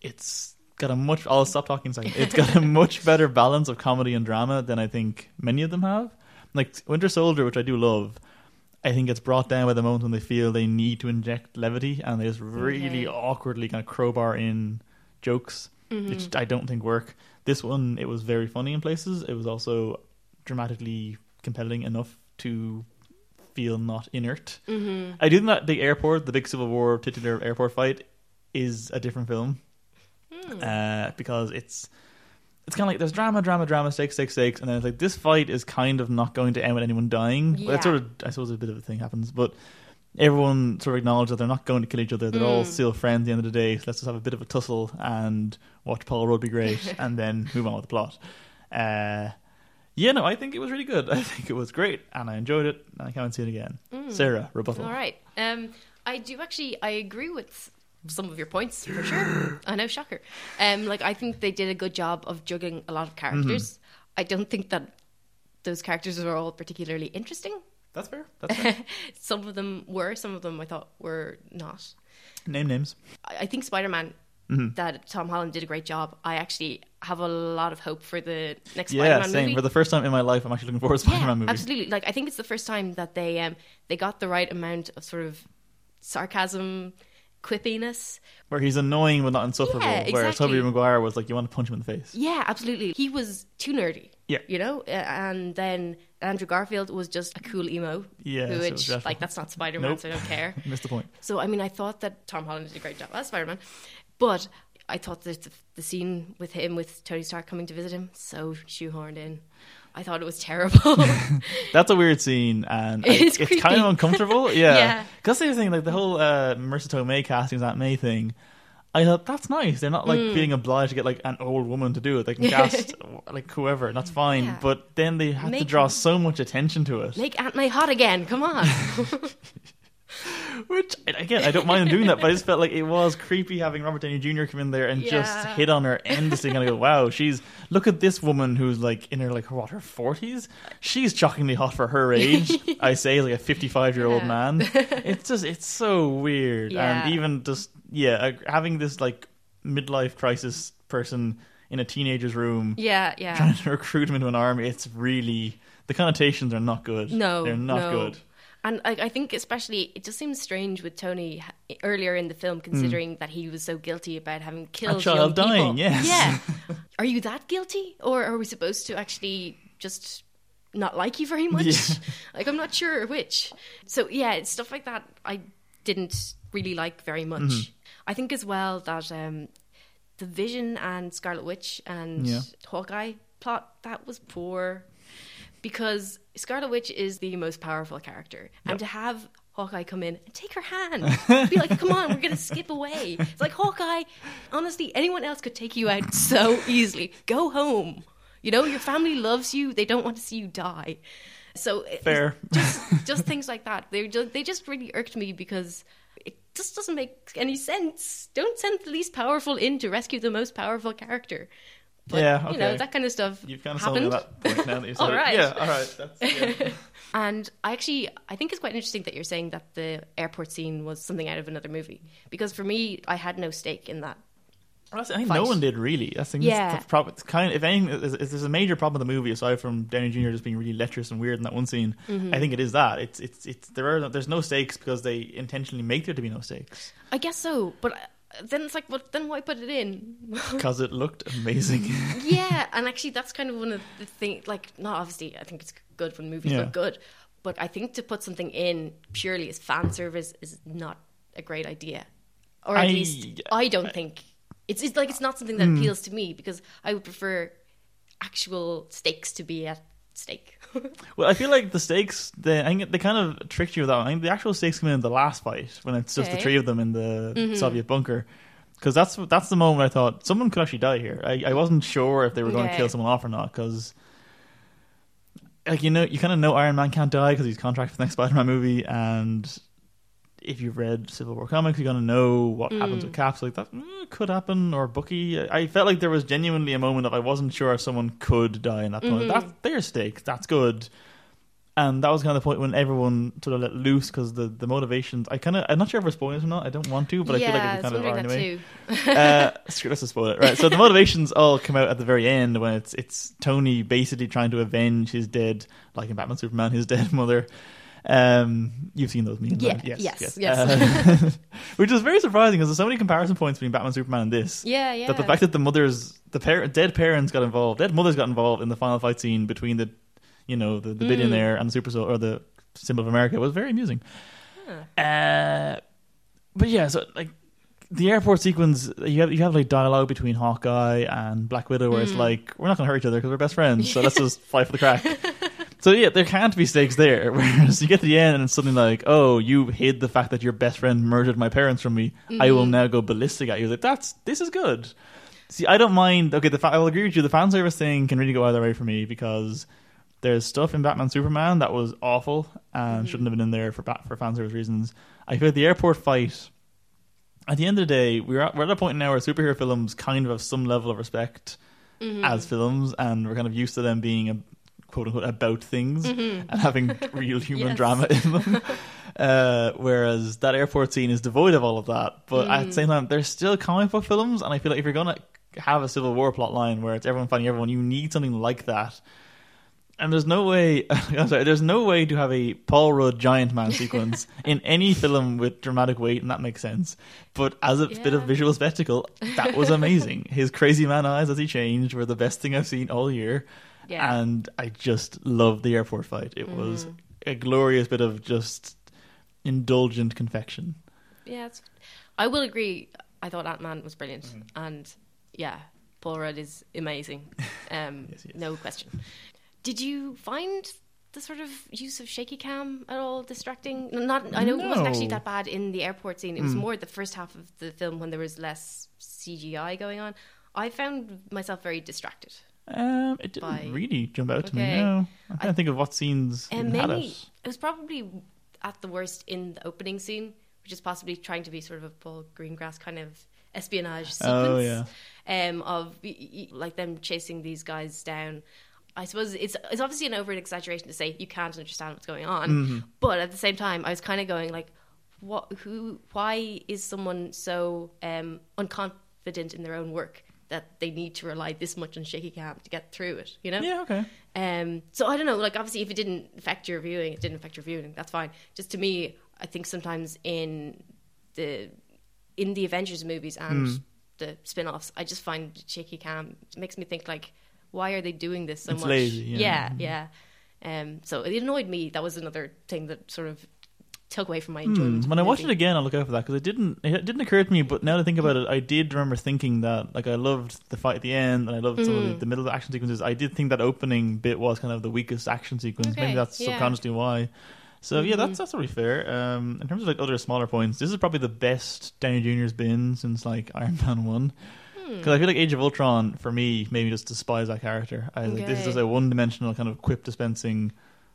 It's got a much. I'll stop talking. second. It's got a much better balance of comedy and drama than I think many of them have. Like Winter Soldier, which I do love. I think it's brought down by the moment when they feel they need to inject levity and they just really Okay. awkwardly kind of crowbar in jokes, Mhm. which I don't think work. This one, it was very funny in places. It was also dramatically compelling enough to feel not inert. Mhm. I do think that the airport, the big Civil War titular airport fight, is a different film Mm. uh, because it's it's kind of like there's drama, drama, drama, stakes, stakes, stakes, and then it's like this fight is kind of not going to end with anyone dying. Yeah. that's sort of I suppose a bit of a thing happens, but everyone sort of acknowledges that they're not going to kill each other. They're all Mm. still friends at the end of the day. So let's just have a bit of a tussle and watch Paul Rudd be great, and then move on with the plot. Uh, yeah, no, I think it was really good. I think it was great, and I enjoyed it, and I can't see it again. Mm. Sarah, rebuttal. All right. Um, I do actually. I agree with some of your points for sure. I know, shocker. Um, like I think they did a good job of juggling a lot of characters. Mm-hmm. I don't think that those characters were all particularly interesting. That's fair. That's fair. some of them were. Some of them I thought were not. Name names. I I think Spider Man. Mhm. That Tom Holland did a great job. I actually have a lot of hope for the next Yeah, Spider-Man same. movie. For the first time in my life, I'm actually looking forward to Spider-Man yeah, movie. absolutely. Like I think it's the first time that they um they got the right amount of sort of sarcasm, quippiness. Where he's annoying but not insufferable. Yeah, Whereas exactly. Tobey Maguire was like, you want to punch him in the face. Yeah, absolutely. He was too nerdy. Yeah. you know. And then Andrew Garfield was just a cool emo. Yeah, so which dreadful. like that's not Spider Man, Nope. so I don't care. Missed the point. So I mean, I thought that Tom Holland did a great job as Spider Man, but I thought that the, the scene with him with Tony Stark coming to visit him so shoehorned in. I thought it was terrible. That's a weird scene, and It I- is it's kind of uncomfortable. Yeah, Yeah. Because the thing, like the whole uh, Marisa Tomei casting that May thing, I thought that's nice. They're not like Mm. being obliged to get like an old woman to do it. They can cast like whoever, and that's fine. Yeah. But then they have to draw so much attention to it. Make Aunt May hot again. Come on. Which again, I don't mind them doing that, but I just felt like it was creepy having Robert Downey Jr. come in there and just hit on her endlessly. And I go, wow, she's look at this woman who's like in her like what her forties. She's shockingly hot for her age. I say like a fifty-five year old Yeah. man. It's just it's so weird, Yeah. and even just yeah, uh, having this like midlife crisis person in a teenager's room yeah, yeah. trying to recruit him into an army. It's really the connotations are not good. No, they're not no. good. And I, I think especially it just seems strange with Tony earlier in the film, considering that he was so guilty about having killed child young dying, people. yes. Yeah. Are you that guilty, or are we supposed to actually just not like you very much? Yeah. Like I'm not sure which. So yeah, stuff like that I didn't really like very much. Mm-hmm. I think as well that um, the Vision and Scarlet Witch and Yeah. Hawkeye plot that was poor because Scarlet Witch is the most powerful character, and Yep. to have Hawkeye come in and take her hand, be like, "Come on, we're gonna skip away." It's like Hawkeye. Honestly, anyone else could take you out so easily. Go home. You know, your family loves you. They don't want to see you die. So Fair. just just things like that. They just, they just really irked me because it just doesn't make any sense. Don't send the least powerful in to rescue the most powerful character. But, Yeah, you know that kind of stuff. You've kind of sold me happened. at that point now that you said All it. right. Yeah, all right. That's, yeah. And I actually, I think it's quite interesting that you're saying that the airport scene was something out of another movie. Because for me, I had no stake in that. I think Fight. no one did really. That's the, Yeah. that's the problem. It's kind of, if anything, if if there's a major problem with the movie aside from Downey Jr. just being really lecherous and weird in that one scene. Mm-hmm. I think it is that. It's it's it's there are there's no stakes because they intentionally make there to be no stakes I guess so, but then it's like, well, then why put it in? because it looked amazing. yeah, and actually, that's kind of one of the things. Like, not obviously, I think it's good when movies Yeah. look good, but I think to put something in purely as fan service is not a great idea, or at I- least I don't think it's, it's like it's not something that hmm. appeals to me because I would prefer actual stakes to be at stake. well, I feel like the stakes they I think they kind of tricked you with that. One. I think the actual stakes come in the last fight when it's just the three of them in the mm-hmm. Soviet bunker. Because that's that's the moment I thought someone could actually die here. I, I wasn't sure if they were going to kill someone off or not because like you know you kind of know Iron Man can't die because he's contracted for the next Spider-Man movie, and if you've read Civil War comics, you're gonna know what happens with Caps. Like that mm, could happen, or Bucky. I felt like there was genuinely a moment of I wasn't sure if someone could die in that moment. That's their stake. That's good. And that was kind of the point when everyone sort of let loose because the, the motivations. I kind of I'm not sure if we're spoiling or not. I don't want to, but yeah, I feel like we kind of are anyway uh, screw, let's just spoil it. Right. So the motivations all come out at the very end when it's it's Tony basically trying to avenge his dead, like in Batman Superman, his dead mother. Um, you've seen those memes, Yeah, right? Yes, yes, yes. yes. Uh, which is very surprising because there's so many comparison points between Batman Superman and this. Yeah, yeah. That the fact that the mothers, the par- dead parents got involved, dead mothers got involved in the final fight scene between the, you know, the, the Mm. billionaire and the super sol- or the symbol of America was very amusing. Uh, but yeah, so like the airport sequence, you have you have like dialogue between Hawkeye and Black Widow, where it's Mm. like we're not going to hurt each other because we're best friends, so let's just fight for the craic. So yeah, there can't be stakes there. Whereas you get to the end and it's suddenly like, oh, you hid the fact that your best friend murdered my parents from me. I Mm-hmm. will now go ballistic at you. Like that's this is good. See, I don't mind. Okay, the fa- I will agree with you. The fan service thing can really go either way for me because there's stuff in Batman Superman that was awful and shouldn't have been in there for bat- for fan service reasons. I feel like the airport fight. At the end of the day, we're at, we're at a point now where superhero films kind of have some level of respect as films, and we're kind of used to them being a quote unquote about things and having real human Yes. drama in them. Uh, whereas that airport scene is devoid of all of that. But at the same time, they're still comic book films, and I feel like if you're gonna have a Civil War plot line where it's everyone fighting everyone, you need something like that. And there's no way, I'm sorry, there's no way to have a Paul Rudd giant man sequence in any film with dramatic weight, and that makes sense. But as a bit of visual spectacle, that was amazing. His crazy man eyes as he changed were the best thing I've seen all year. Yeah. And I just loved the airport fight. It was Mm. a glorious bit of just indulgent confection. Yeah, it's, I will agree. I thought Ant Man was brilliant, Mm-hmm. and yeah, Paul Rudd is amazing. Um, Yes, he is. no question. Did you find the sort of use of shaky cam at all distracting? Not, I know it wasn't actually that bad in the airport scene. It was Mm. more the first half of the film when there was less CGI going on. I found myself very distracted. Um, it didn't By- really jump out to me. No, I can't to think of what scenes even had it. it was probably at the worst in the opening scene, which is possibly trying to be sort of a Paul Greengrass kind of espionage sequence. Oh, yeah. Um, of like them chasing these guys down. I suppose it's it's obviously an over exaggeration to say you can't understand what's going on, Mm-hmm. but at the same time, I was kind of going like, what? Who? Why is someone so um, unconfident in their own work that they need to rely this much on shaky cam to get through it. You know? Yeah, okay. Um, so I don't know. Like obviously, if it didn't affect your viewing, it didn't affect your viewing. That's fine. Just to me, I think sometimes in the in the Avengers movies and Mm. the spin-offs, I just find shaky cam it makes me think like, why are they doing this so It's much? lazy, yeah. yeah, yeah. Um, so it annoyed me. That was another thing that sort of took away from my enjoyment. Hmm. of When the I watched it again, I'll look out for that because it didn't. It didn't occur to me, but now that I think about it, I did remember thinking that like I loved the fight at the end, and I loved some of the, Mm. the middle of the action sequences. I did think that opening bit was kind of the weakest action sequence. Okay, Maybe that's yeah. subconsciously why. So yeah, Mhm. that's that's really fair. Um, in terms of like other smaller points, this is probably the best Downey Jr.'s been since like Iron Man one. Hmm. Because I feel like Age of Ultron for me maybe just despise that character. I was like, this is just a one-dimensional kind of quip dispensing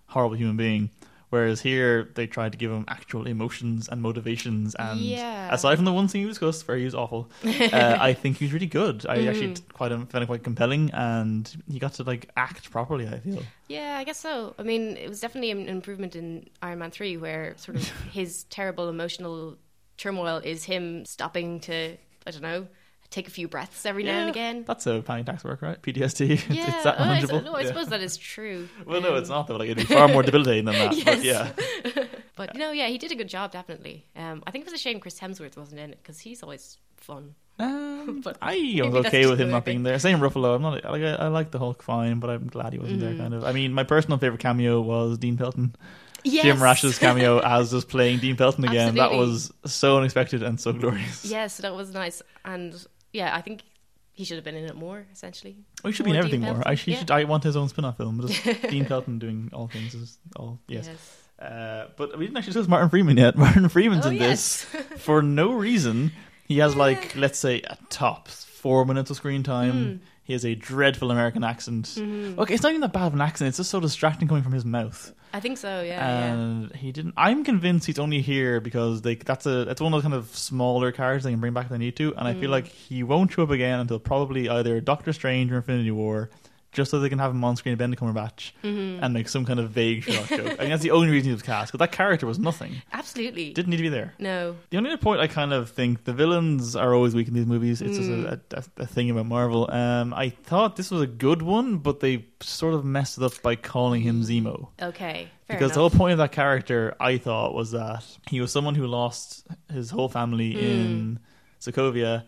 horrible human being. Whereas here they tried to give him actual emotions and motivations, and Yeah. aside from the one thing you discussed, where he was awful, uh, I think he was really good. I actually Mhm. quite found it quite compelling, and he got to like act properly. I feel. Yeah, I guess so. I mean, it was definitely an improvement in Iron Man 3, where sort of his terrible emotional turmoil is him stopping to, I don't know, take a few breaths every now and again. That's a panic attacks work, right? PTSD. It's- Yeah, it's that oh, I, manageable. no, I Yeah. suppose that is true. Well, no, Um, it's not though. Like it'd be far more debilitating than that. But yeah, But no, yeah, he did a good job, definitely. Um, I think it was a shame Chris Hemsworth wasn't in it because he's always fun. Um, But I am okay with him not being there. Same Ruffalo. I'm not like I, I like the Hulk fine, but I'm glad he wasn't there. Mm. Kind of. I mean, my personal favorite cameo was Dean Pelton. Yes. Jim Rash's cameo as just playing Dean Pelton again. That was so unexpected and so glorious. Yes, that was nice. And yeah, I think he should have been in it more, essentially. Oh, he should be in everything more. I, he yeah. should, I want his own spin-off film. Just Dean Pelton doing all things is all yes. Uh, but we didn't actually discuss Martin Freeman yet. Martin Freeman's Oh, in yes. this for no reason. He has like let's say a top four minutes of screen time. Mm. He has a dreadful American accent. Mhm. Okay, it's not even that bad of an accent. It's just so distracting coming from his mouth. I think so, yeah. yeah. and he didn't. I'm convinced he's only here because they. That's a. It's one of those kind of smaller characters they can bring back if they need to. And I feel Mm. like he won't show up again until probably either Doctor Strange or Infinity War, just so they can have him on screen, Ben Cumberbatch, Mhm. and make some kind of vague Sherlock joke. I think that's the only reason he was cast because that character was nothing. Absolutely. Didn't need to be there. no. The only other point I kind of think the villains are always weak in these movies. It's just a, a, a thing about Marvel. Um, I thought this was a good one, but they sort of messed it up by calling him Zemo. Okay. Fair because the whole point of that character, I thought, was that he was someone who lost his whole family Mm. in Sokovia,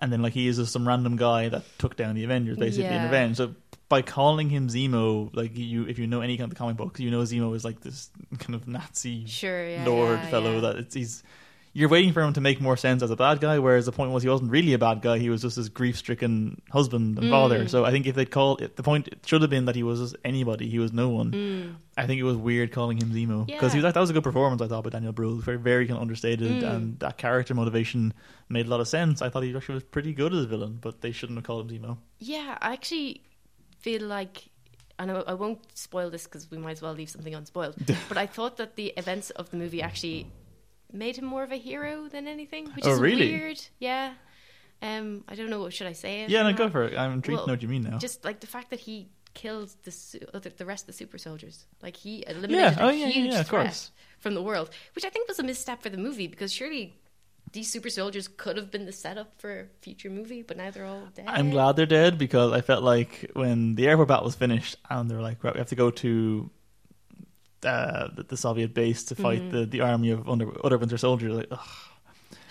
and then like he is just some random guy that took down the Avengers basically in revenge. So by calling him Zemo, like you, if you know any kind of comic books, you know Zemo is like this kind of Nazi Sure, yeah. lord yeah, fellow yeah. that it's, he's. You're waiting for him to make more sense as a bad guy, whereas the point was he wasn't really a bad guy. He was just this grief-stricken husband and father. Mm. So I think if they'd called it, the point it should have been that he was just anybody. He was no one. Mm. I think it was weird calling him Zemo because he was like, that was a good performance. I thought by Daniel Bruhl, very very kind of understated, Mm. and that character motivation made a lot of sense. I thought he actually was pretty good as a villain, but they shouldn't have called him Zemo. Yeah, I actually feel like, and I, I won't spoil this because we might as well leave something unspoiled. but I thought that the events of the movie actually made him more of a hero than anything, which Oh, is really? weird. Yeah. Um, I don't know. Should I say it? yeah, no, go for it. I'm intrigued Well, to know what you mean now. Just like the fact that he killed the su- other, the rest of the super soldiers, like he eliminated yeah, oh a yeah, huge yeah, of threat course. from the world, which I think was a misstep for the movie because surely these super soldiers could have been the setup for a future movie, but now they're all dead. I'm glad they're dead because I felt like when the airport battle was finished and they're like, right, we have to go to uh, the, the Soviet base to fight Mhm. the, the army of under, other winter soldiers. Like.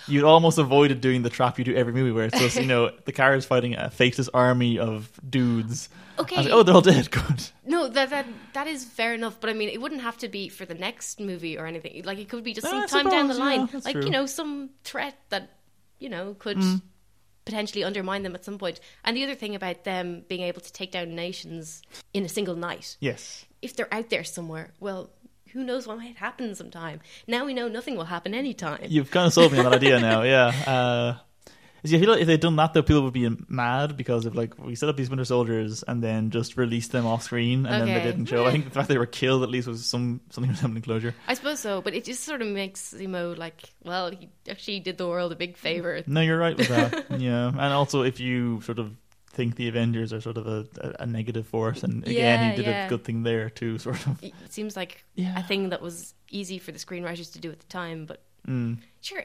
You'd almost avoided doing the trap you do every movie where it's just, you know, the car is fighting a faceless army of dudes. Okay. Like, oh, they're all dead. Good. No, that that that is fair enough, but I mean, it wouldn't have to be for the next movie or anything. Like, it could be just No, some time down the suppose, yeah, line, like true. you know, some threat that you know could Mm. potentially undermine them at some point. And the other thing about them being able to take down nations in a single night, Yes. if they're out there somewhere, well, who knows what might happen sometime. Now we know nothing will happen anytime. You've kind of sold me on that idea now, yeah. Uh, I feel like if they'd done that, though, people would be mad because of like we set up these Winter Soldiers and then just released them off screen and then they didn't show. I think the fact they were killed at least was some something resembling closure. I suppose so, but it just sort of makes Zemo like, well, he actually did the world a big favor. No, you're right with that. yeah, and also if you sort of think the Avengers are sort of a, a, a negative force, and again Yeah, he did yeah. a good thing there too, sort of. It seems like Yeah. a thing that was easy for the screenwriters to do at the time, but Mm. sure,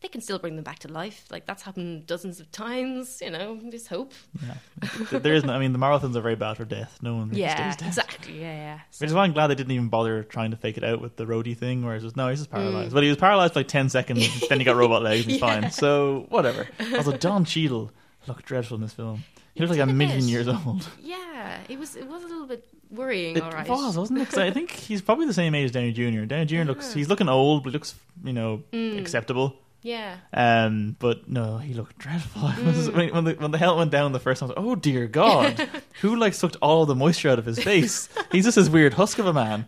they can still bring them back to life. Like that's happened dozens of times. You know, there's hope. Yeah, there isn't. I mean, the marathons are very bad for death. No one Yeah, stays dead. exactly. Yeah, yeah. Which is why I'm glad they didn't even bother trying to fake it out with the Rhodey thing, where it's just no, he's just Mm. paralyzed. But he was paralyzed for like ten seconds, then he got robot legs, and he's Yeah. fine. So whatever. Also, Don Cheadle looked dreadful in this film. He looked like a million bit. years old. Yeah, it was. It was a little bit worrying. It all right. was, wasn't it? I think he's probably the same age as Downey Jr. Downey Jr. looks he's looking old, but he looks you know Mm. acceptable. Yeah. Um, but no, he looked dreadful. Mm. when, when the when the helmet went down the first time, I was like, oh dear God, who like sucked all the moisture out of his face? He's just this weird husk of a man.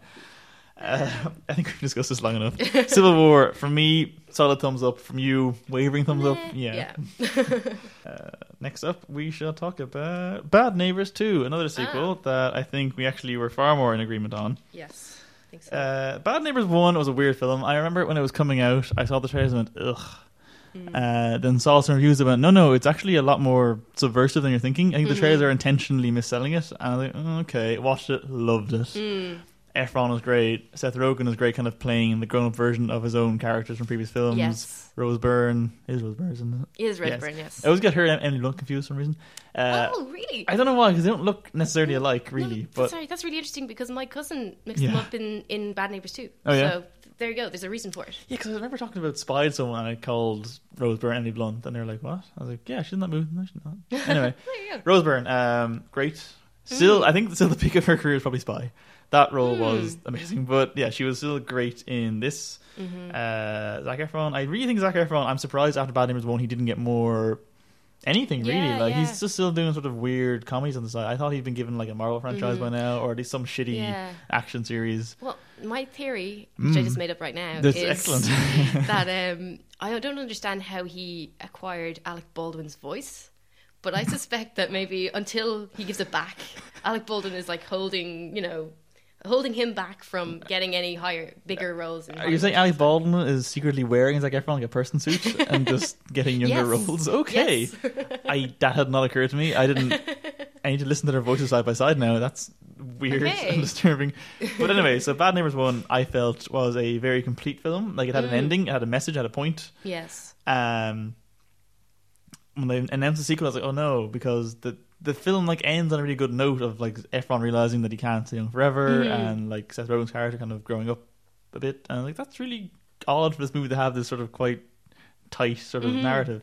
Uh, I think we've discussed this long enough. Civil War for me, solid thumbs up. From you, wavering thumbs up. Meh. Yeah. Uh, next up, we shall talk about Bad Neighbors 2, another sequel that I think we actually were far more in agreement on. Yes. Think so. Uh, Bad Neighbors 1 was a weird film. I remember when it was coming out, I saw the trailers and went, ugh. Mm. Uh, then saw some reviews went, no, no, it's actually a lot more subversive than you're thinking. I think the Mhm. trailers are intentionally misselling it. And I was like, "Oh, okay, watched it, loved it. Mm. Efron is great. Seth Rogen is great, kind of playing the grown up version of his own characters from previous films. Yes. Rose Byrne is Rose Byrne, isn't it? It is Yes. Redburn, yes. I always get her and Emily Blunt confused for some reason. Uh, oh, really? I don't know why, because they don't look necessarily alike, really. that's, but sorry, that's really interesting because my cousin mixed them up in, in Bad Neighbors too. Oh, yeah? So there you go. There's a reason for it. Yeah, because I remember talking about Spy to someone and I called Rose Byrne Emily Blunt, and they were like, "What?" I was like, "Yeah, she's in that movie." No, she's not. Anyway, There you go. Rose Byrne, um, great. Still, Mm. I think still the peak of her career is probably Spy. That role Mm. was amazing, but yeah, she was still great in this. Mhm. Uh, Zac Efron, I really think Zac Efron. I'm surprised after Bad Neighbors One, he didn't get more anything really. Yeah, like yeah. he's just still doing sort of weird comedies on the side. I thought he'd been given like a Marvel franchise Mhm. by now, or at least some shitty yeah. action series. Well, my theory, which I Mm. just made up right now, That's is excellent. that um, I don't understand how he acquired Alec Baldwin's voice. But I suspect that maybe until he gives it back, Alec Baldwin is like holding, you know, holding him back from getting any higher, bigger roles. In Are you saying. Alec Baldwin is secretly wearing Zac Efron like a person suit and just getting younger Yes. roles? Okay, Yes. I that had not occurred to me. I didn't. I need to listen to their voices side by side now. That's weird Okay. and disturbing. But anyway, so Bad Neighbors One, I felt was a very complete film. Like it had an Mm. ending, it had a message, it had a point. yes. Um, when they announced the sequel, I was like, oh no, because the the film like ends on a really good note of like Efron realizing that he can't stay young forever, Mhm. and like Seth Rogen's character kind of growing up a bit, and like that's really odd for this movie to have this sort of quite tight sort of Mhm. narrative.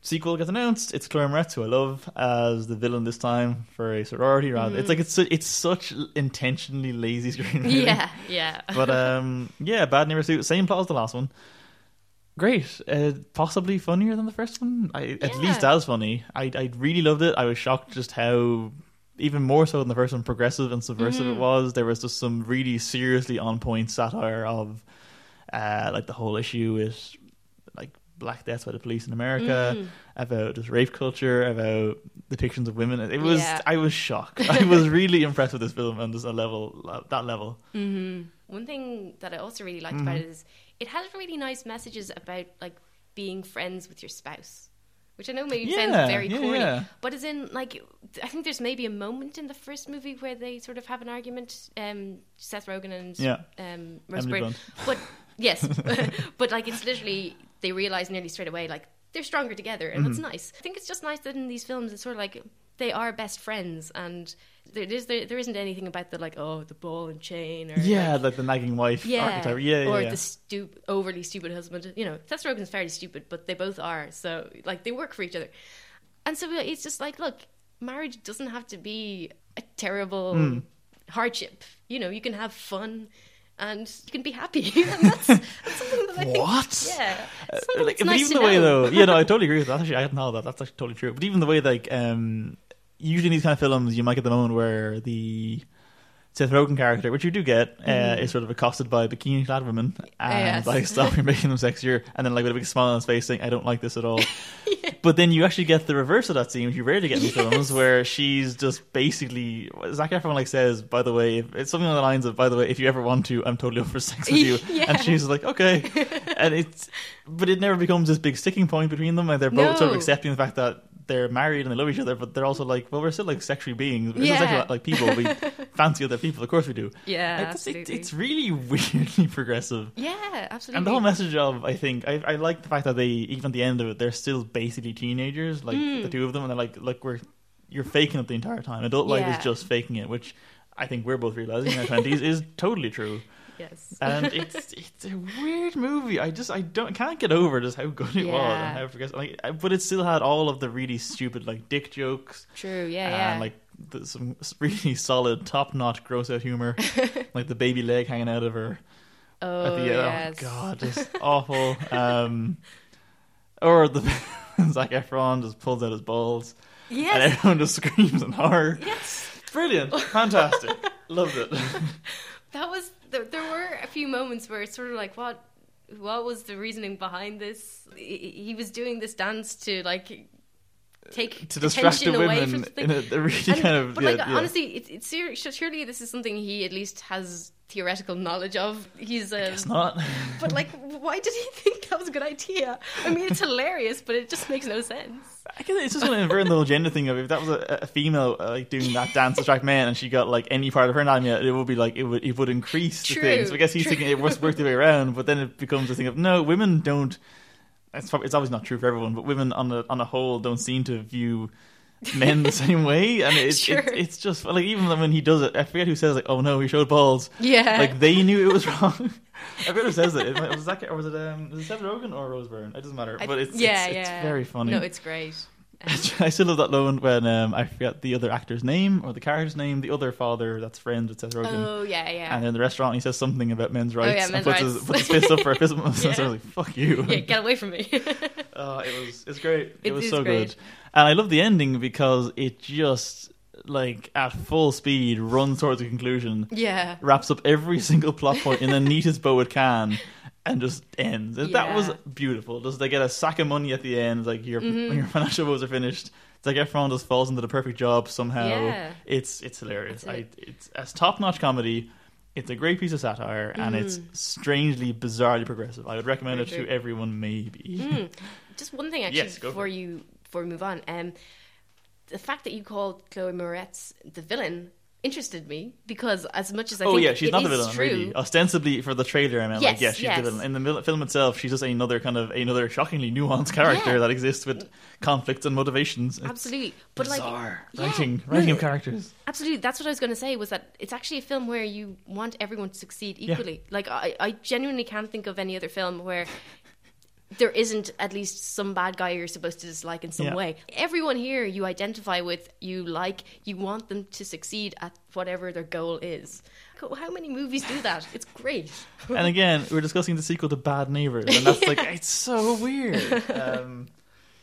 Sequel gets announced. It's Chloe Moretz, who I love, as the villain this time for a sorority. Rather, Mhm. it's like it's it's such intentionally lazy screenwriting. Yeah, yeah. But um, yeah, Bad Neighbors 2, same plot as the last one. Great, uh, possibly funnier than the first one. I, At Yeah. least as funny. I I really loved it. I was shocked just how even more so than the first one, progressive and subversive Mhm. it was. There was just some really seriously on point satire of uh, like the whole issue with like black deaths by the police in America, Mm. about just rape culture, about depictions of women. It was Yeah. I was shocked. I was really impressed with this film and just a level that level. hmm One thing that I also really liked Mhm. about it is it has really nice messages about like being friends with your spouse, which I know maybe Yeah, sounds very yeah, corny, yeah. but as in like I think there's maybe a moment in the first movie where they sort of have an argument, um, Seth Rogen and Yeah. um, Rose Byrne. But yes, but like it's literally they realize nearly straight away like they're stronger together, and that's Mhm. nice. I think it's just nice that in these films it's sort of like they are best friends, and there is there, there isn't anything about the like oh the ball and chain or Yeah, like, like, the nagging wife yeah, archetype. Yeah, yeah. or yeah. the stu- overly stupid husband. You know, Seth Rogen's fairly stupid, but they both are. So like they work for each other, and so it's just like look, marriage doesn't have to be a terrible Mm. hardship. You know, you can have fun. And you can be happy, and that's, that's something that I think. What? Yeah, Uh, like, nice even the way though, yeah, no, I totally agree with that. Actually, I hadn't thought that. That's actually totally true. But even the way, like, um, usually in these kind of films, you might get the moment where the Seth Rogen character, which you do get, uh, Mhm. is sort of accosted by bikini-clad women and Yes. like, stop, you're making them sexier, and then like with a big smile on his face, saying, "I don't like this at all." But then you actually get the reverse of that scene, which you rarely get in Yes. films, where she's just basically Zac Efron like says, "By the way, if, it's something on the lines of, by the way, if you ever want to, I'm totally up for sex with you," Yeah. and she's like, "Okay," and it's but it never becomes this big sticking point between them, and they're both sort of accepting the fact that they're married and they love each other, but they're also like, well, we're still like sexually beings, we're Yeah. still sexual, like people, we fancy other people, of course we do. Yeah, Like, it's, it- absolutely. it's really weirdly progressive. yeah, absolutely. And the whole message of, I think, I, I like the fact that they, even at the end of it, they're still basically teenagers, like Mm. the two of them, and they're like, look, we're, you're faking it the entire time. Adult life is just faking it, which I think we're both realizing in our twenties is totally true. Yes. And it's it's a weird movie. I just I don't can't get over just how good it was Yeah. and how forget like, but it still had all of the really stupid like dick jokes True. Yeah. and Yeah. like the, some really solid top notch gross out humor, like the baby leg hanging out of her oh, at the end. yes. Oh god, just awful. Um, or the Zac Efron just pulls out his balls Yes. and everyone just screams in horror. Yes. Brilliant, fantastic, loved it. That was there, there were a few moments where it's sort of like what what was the reasoning behind this? He he was doing this dance to like take to distract the women in a, a really And- kind of but yeah, like yeah. honestly, it's, it's surely this is something he at least has theoretical knowledge of. He's um, It's not. but like, why did he think that was a good idea? I mean, it's hilarious, but it just makes no sense. I guess it's just an to invert the whole gender thing of if that was a, a female uh, like doing that dance to distract men and she got like any part of her anatomy, it would be like it would it would increase the True, thing. So I guess he's true. thinking it must work the way around, but then it becomes a thing of no, women don't. It's probably, it's obviously not true for everyone, but women on the on a whole don't seem to view men the same way, and it's Sure. it's it's just like even when he does it, I forget who says like, "Oh no, he showed balls." Yeah, Like they knew it was wrong. I forget who says it. Was Zac, or was it um, was it Seth Rogen or Rose Byrne? It doesn't matter. But it's yeah, it's, yeah. it's very funny. No, it's great. I still love that moment when um, I forget the other actor's name or the character's name, the other father that's friends with Seth Rogen. Oh yeah, yeah. And in the restaurant, he says something about men's Oh, rights yeah, and men's puts, his, rights. puts his fist up for a fist bump. So I Yeah. was like, "Fuck you!" yeah, get away from me. oh, it was it's great. It, It was so great. good, and I love the ending because it just like at full speed runs towards a conclusion, yeah, wraps up every single plot point in the neatest bow it can. And just ends. That was beautiful. Just they get a sack of money at the end, like your Mhm. when your financial woes are finished. It's like everyone just falls into the perfect job somehow. Yeah. It's it's hilarious. I, it's a top notch comedy. It's a great piece of satire, and it's Mhm. strangely, bizarrely progressive. I would recommend Very it to everyone. Maybe. Mm. Just one thing, actually, Yes, before you before we move on. Um, the fact that you called Chloe Moretz the villain interested me because as much as I oh think yeah, she's not the villain true, really. Ostensibly for the trailer, I meant like Yes, yeah, she's yes. the villain. In the film itself, she's just another kind of another shockingly nuanced character Yeah. that exists with conflicts and motivations. It's absolutely. But like, bizarre yeah. writing, writing no. of characters. Absolutely, that's what I was going to say. Was that it's actually a film where you want everyone to succeed Yeah. equally. Like I, I genuinely can't think of any other film where there isn't at least some bad guy you're supposed to dislike in some Yeah. way. Everyone here you identify with, you like, you want them to succeed at whatever their goal is. How many movies do that? It's great. and again, we're discussing the sequel to Bad Neighbors, and that's like it's so weird. Um,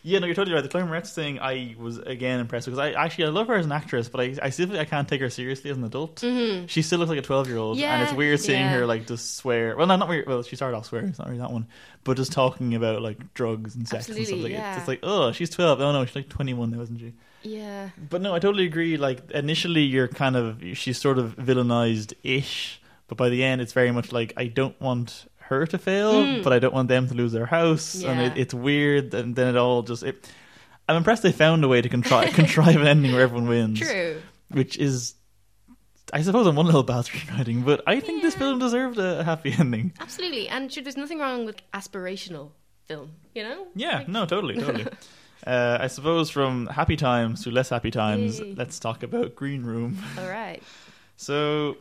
yeah, no, you're totally right. The Chloe Moretz thing, I was again impressed because I actually I love her as an actress, but I I still I can't take her seriously as an adult. Mhm. She still looks like a twelve year old, and it's weird seeing yeah. her like just swear. Well, no, not weird. Well, she started off swearing. It's not really that one, but just talking about like drugs and sex and stuff Absolutely, like it. yeah. It's like oh, she's twelve. Oh no, she's like twenty one now, isn't she? Yeah. But no, I totally agree. Like initially, you're kind of she's sort of villainized ish, but by the end, it's very much like I don't want her to fail, Mm. but I don't want them to lose their house, and it, it's weird. And then it all just. It, I'm impressed they found a way to contrive contrive an ending where everyone wins, True. which is. I suppose on one level bad screenwriting, but I think this film deserved a happy ending. Absolutely. And sure, there's nothing wrong with aspirational film, you know? Yeah, Like- no, totally, totally. uh, I suppose from happy times to less happy times, Yay. let's talk about Green Room. All right. So,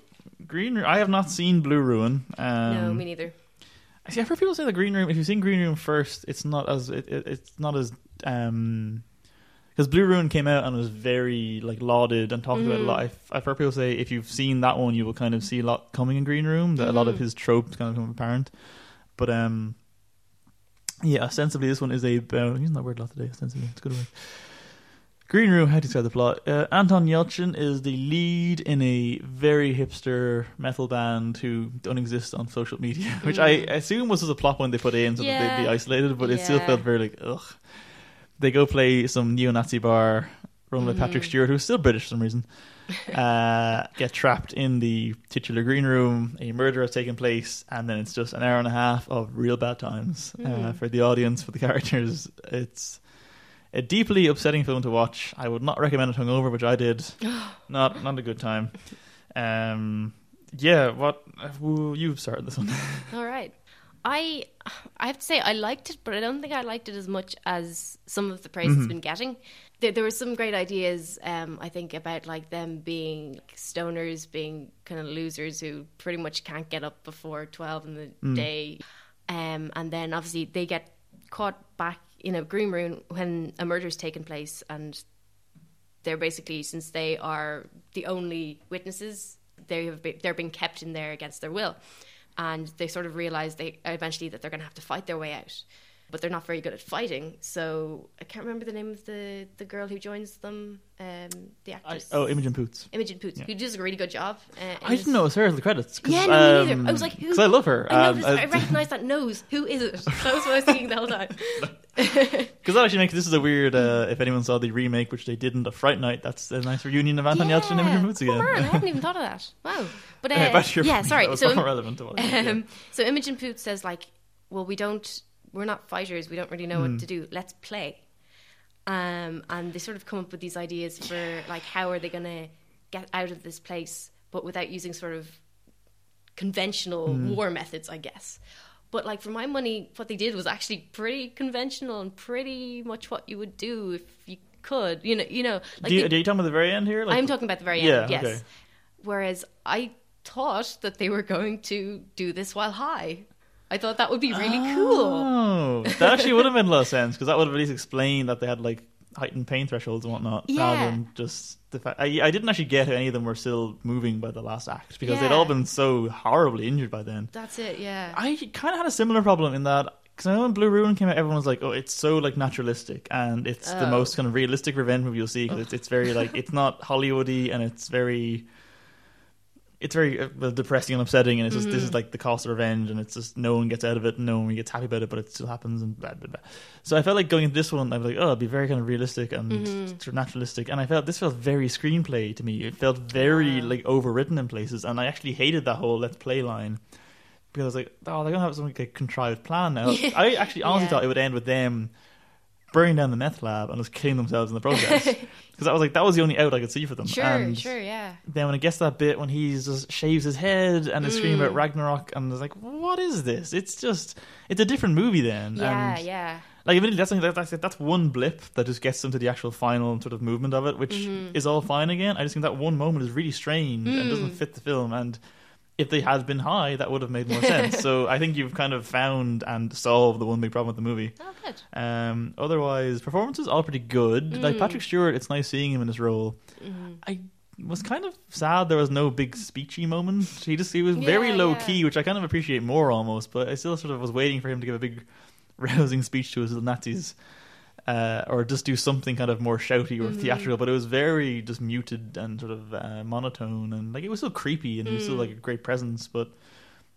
Green Room. I have not seen Blue Ruin. Um, no, me neither. I see. I've heard people say the Green Room. If you've seen Green Room first, it's not as it, it, it's not as um because Blue Ruin came out and was very like lauded and talked about a lot. I've, I've heard people say if you've seen that one, you will kind of see a lot coming in Green Room. That a lot of Mhm. his tropes kind of become apparent. But um, yeah, ostensibly this one is a. Uh, using that word a lot today. Ostensibly, it's a good word. Green Room, how to describe the plot? Uh, Anton Yelchin is the lead in a very hipster metal band who don't exist on social media, which I Mm. assume was just a plot point they put in so that they'd be isolated, but it still felt very like, ugh. They go play some neo Nazi bar run by Patrick Mhm. Stewart, who's still British for some reason. uh, get trapped in the titular green room. A murder has taken place, and then it's just an hour and a half of real bad times uh, Mm. for the audience, for the characters. It's a deeply upsetting film to watch. I would not recommend it hungover, which I did. not not a good time. Um, yeah, what? Well, you started this one. All right. I I have to say I liked it, but I don't think I liked it as much as some of the praise it's been getting. There, there were some great ideas, um, I think, about like them being stoners, being kind of losers who pretty much can't get up before twelve in the day, um, and then obviously they get caught back in a green room when a murder's taken place, and they're basically since they are the only witnesses, they have been, they're being kept in there against their will, and they sort of realize they eventually that they're going to have to fight their way out, but they're not very good at fighting. So I can't remember the name of the the girl who joins them, um, the I, actress. oh, Imogen Poots. Imogen Poots, Yeah. who does a really good job. Uh, I didn't know it was her in the credits. Yeah, no, me neither. I was like, who? because I love her. I Um, noticed. I recognised that nose. Who is it? That was what I was thinking the whole time. Because that actually makes this is a weird. Uh, if anyone saw the remake, which they didn't, of Fright Night, that's a nice reunion of Anton Yelchin and Imogen Poots Oh, again. man, I hadn't even thought of that. Wow. But uh, Anyway, back to your yeah, point. sorry. So not relevant to what I said, yeah. um, so Imogen Poots says like, well, we don't, we're not fighters. We don't really know Hmm. what to do. Let's play. Um, and they sort of come up with these ideas for like how are they going to get out of this place, but without using sort of conventional Hmm. war methods, I guess. But like for my money, what they did was actually pretty conventional and pretty much what you would do if you could. You know, you know. Like do you, they- are you talking about the very end here? Like, I'm talking about the very Yeah, end, yes. okay. Whereas I thought that they were going to do this while high. I thought that would be really oh, cool. Oh, that actually would have made a lot of sense because that would have at least explained that they had like heightened pain thresholds and whatnot, Yeah. rather than just the fact. I, I didn't actually get any of them were still moving by the last act because they'd all been so horribly injured by then. That's it, yeah. I kind of had a similar problem in that because I know when Blue Ruin came out, everyone was like, "Oh, it's so like naturalistic and it's the Oh. most kind of realistic revenge movie you'll see because it's it's very like it's not Hollywoody and it's very." It's very uh, depressing and upsetting, and it's just this Mm-hmm. is like the cost of revenge, and it's just no one gets out of it, and no one gets happy about it, but it still happens, and blah blah blah. So I felt like going into this one, I was like, oh, it'd be very kind of realistic and Mm-hmm. naturalistic, and I felt this felt very screenplay to me. It felt very like overwritten in places, and I actually hated that whole "let's play" line because I was like, oh, they're gonna have some like, contrived plan now. I actually honestly Yeah. thought it would end with them burning down the meth lab and just killing themselves in the process. Because I was like, that was the only out I could see for them. Sure, and sure, yeah. Then when it gets to that bit when he just shaves his head and is screaming Mm. about Ragnarok, and I was like, what is this? It's just, it's a different movie then. Yeah, and yeah. like admittedly, that's that's that's one blip that just gets them to the actual final sort of movement of it, which Mm-hmm. is all fine again. I just think that one moment is really strange and doesn't Mm. fit the film. And if they had been high, that would have made more sense. so I think you've kind of found and solved the one big problem with the movie. Oh, good. Um, otherwise, performances all pretty good. Like Patrick Stewart, it's nice seeing him in this role. I was kind of sad there was no big speechy moment. He just he was very Yeah, low yeah. key, which I kind of appreciate more almost. But I still sort of was waiting for him to give a big rousing speech to his little Nazis. Uh, or just do something kind of more shouty or theatrical, but it was very just muted and sort of uh, monotone, and like it was still creepy and he was still like a great presence, but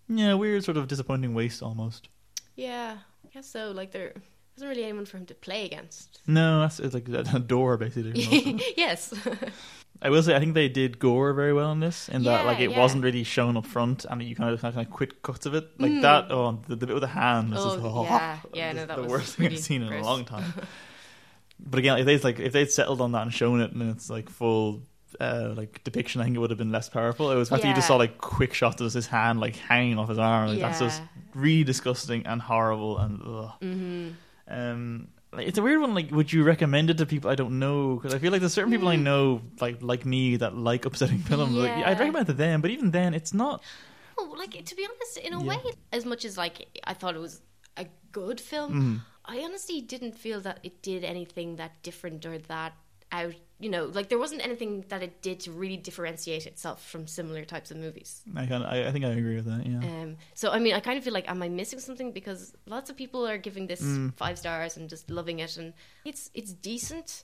yeah, weird sort of disappointing waste almost. Yeah, I guess so. Like, there wasn't really anyone for him to play against. No, that's it's like a door basically. it. yes. I will say I think they did gore very well in this, in that Yeah, like it yeah. wasn't really shown up front, and you kind of kind of quick cuts of it like that. Oh, the, the bit with the hand was Mm. Oh, just oh, yeah. Yeah, no, that the was worst thing I've seen in a long time. but again, if they like if they'd settled on that and shown it, and it's like full. Uh, like depiction, I think it would have been less powerful. It was after you just saw like quick shots of his hand like hanging off his arm. Like, That's just really disgusting and horrible and ugh. hmm Um, like, it's a weird one. Like, would you recommend it to people I don't know? Because I feel like there's certain people I know, like like me, that like upsetting films. Like, Hmm. I'd recommend it to them, but even then, it's not. Oh, like to be honest, in a Yeah. way, as much as like I thought it was a good film, Mm. I honestly didn't feel that it did anything that different or that out. You know, like there wasn't anything that it did to really differentiate itself from similar types of movies. I kind I, I think I agree with that. Yeah. Um, so I mean, I kind of feel like, am I missing something? Because lots of people are giving this Mm. five stars and just loving it, and it's it's decent,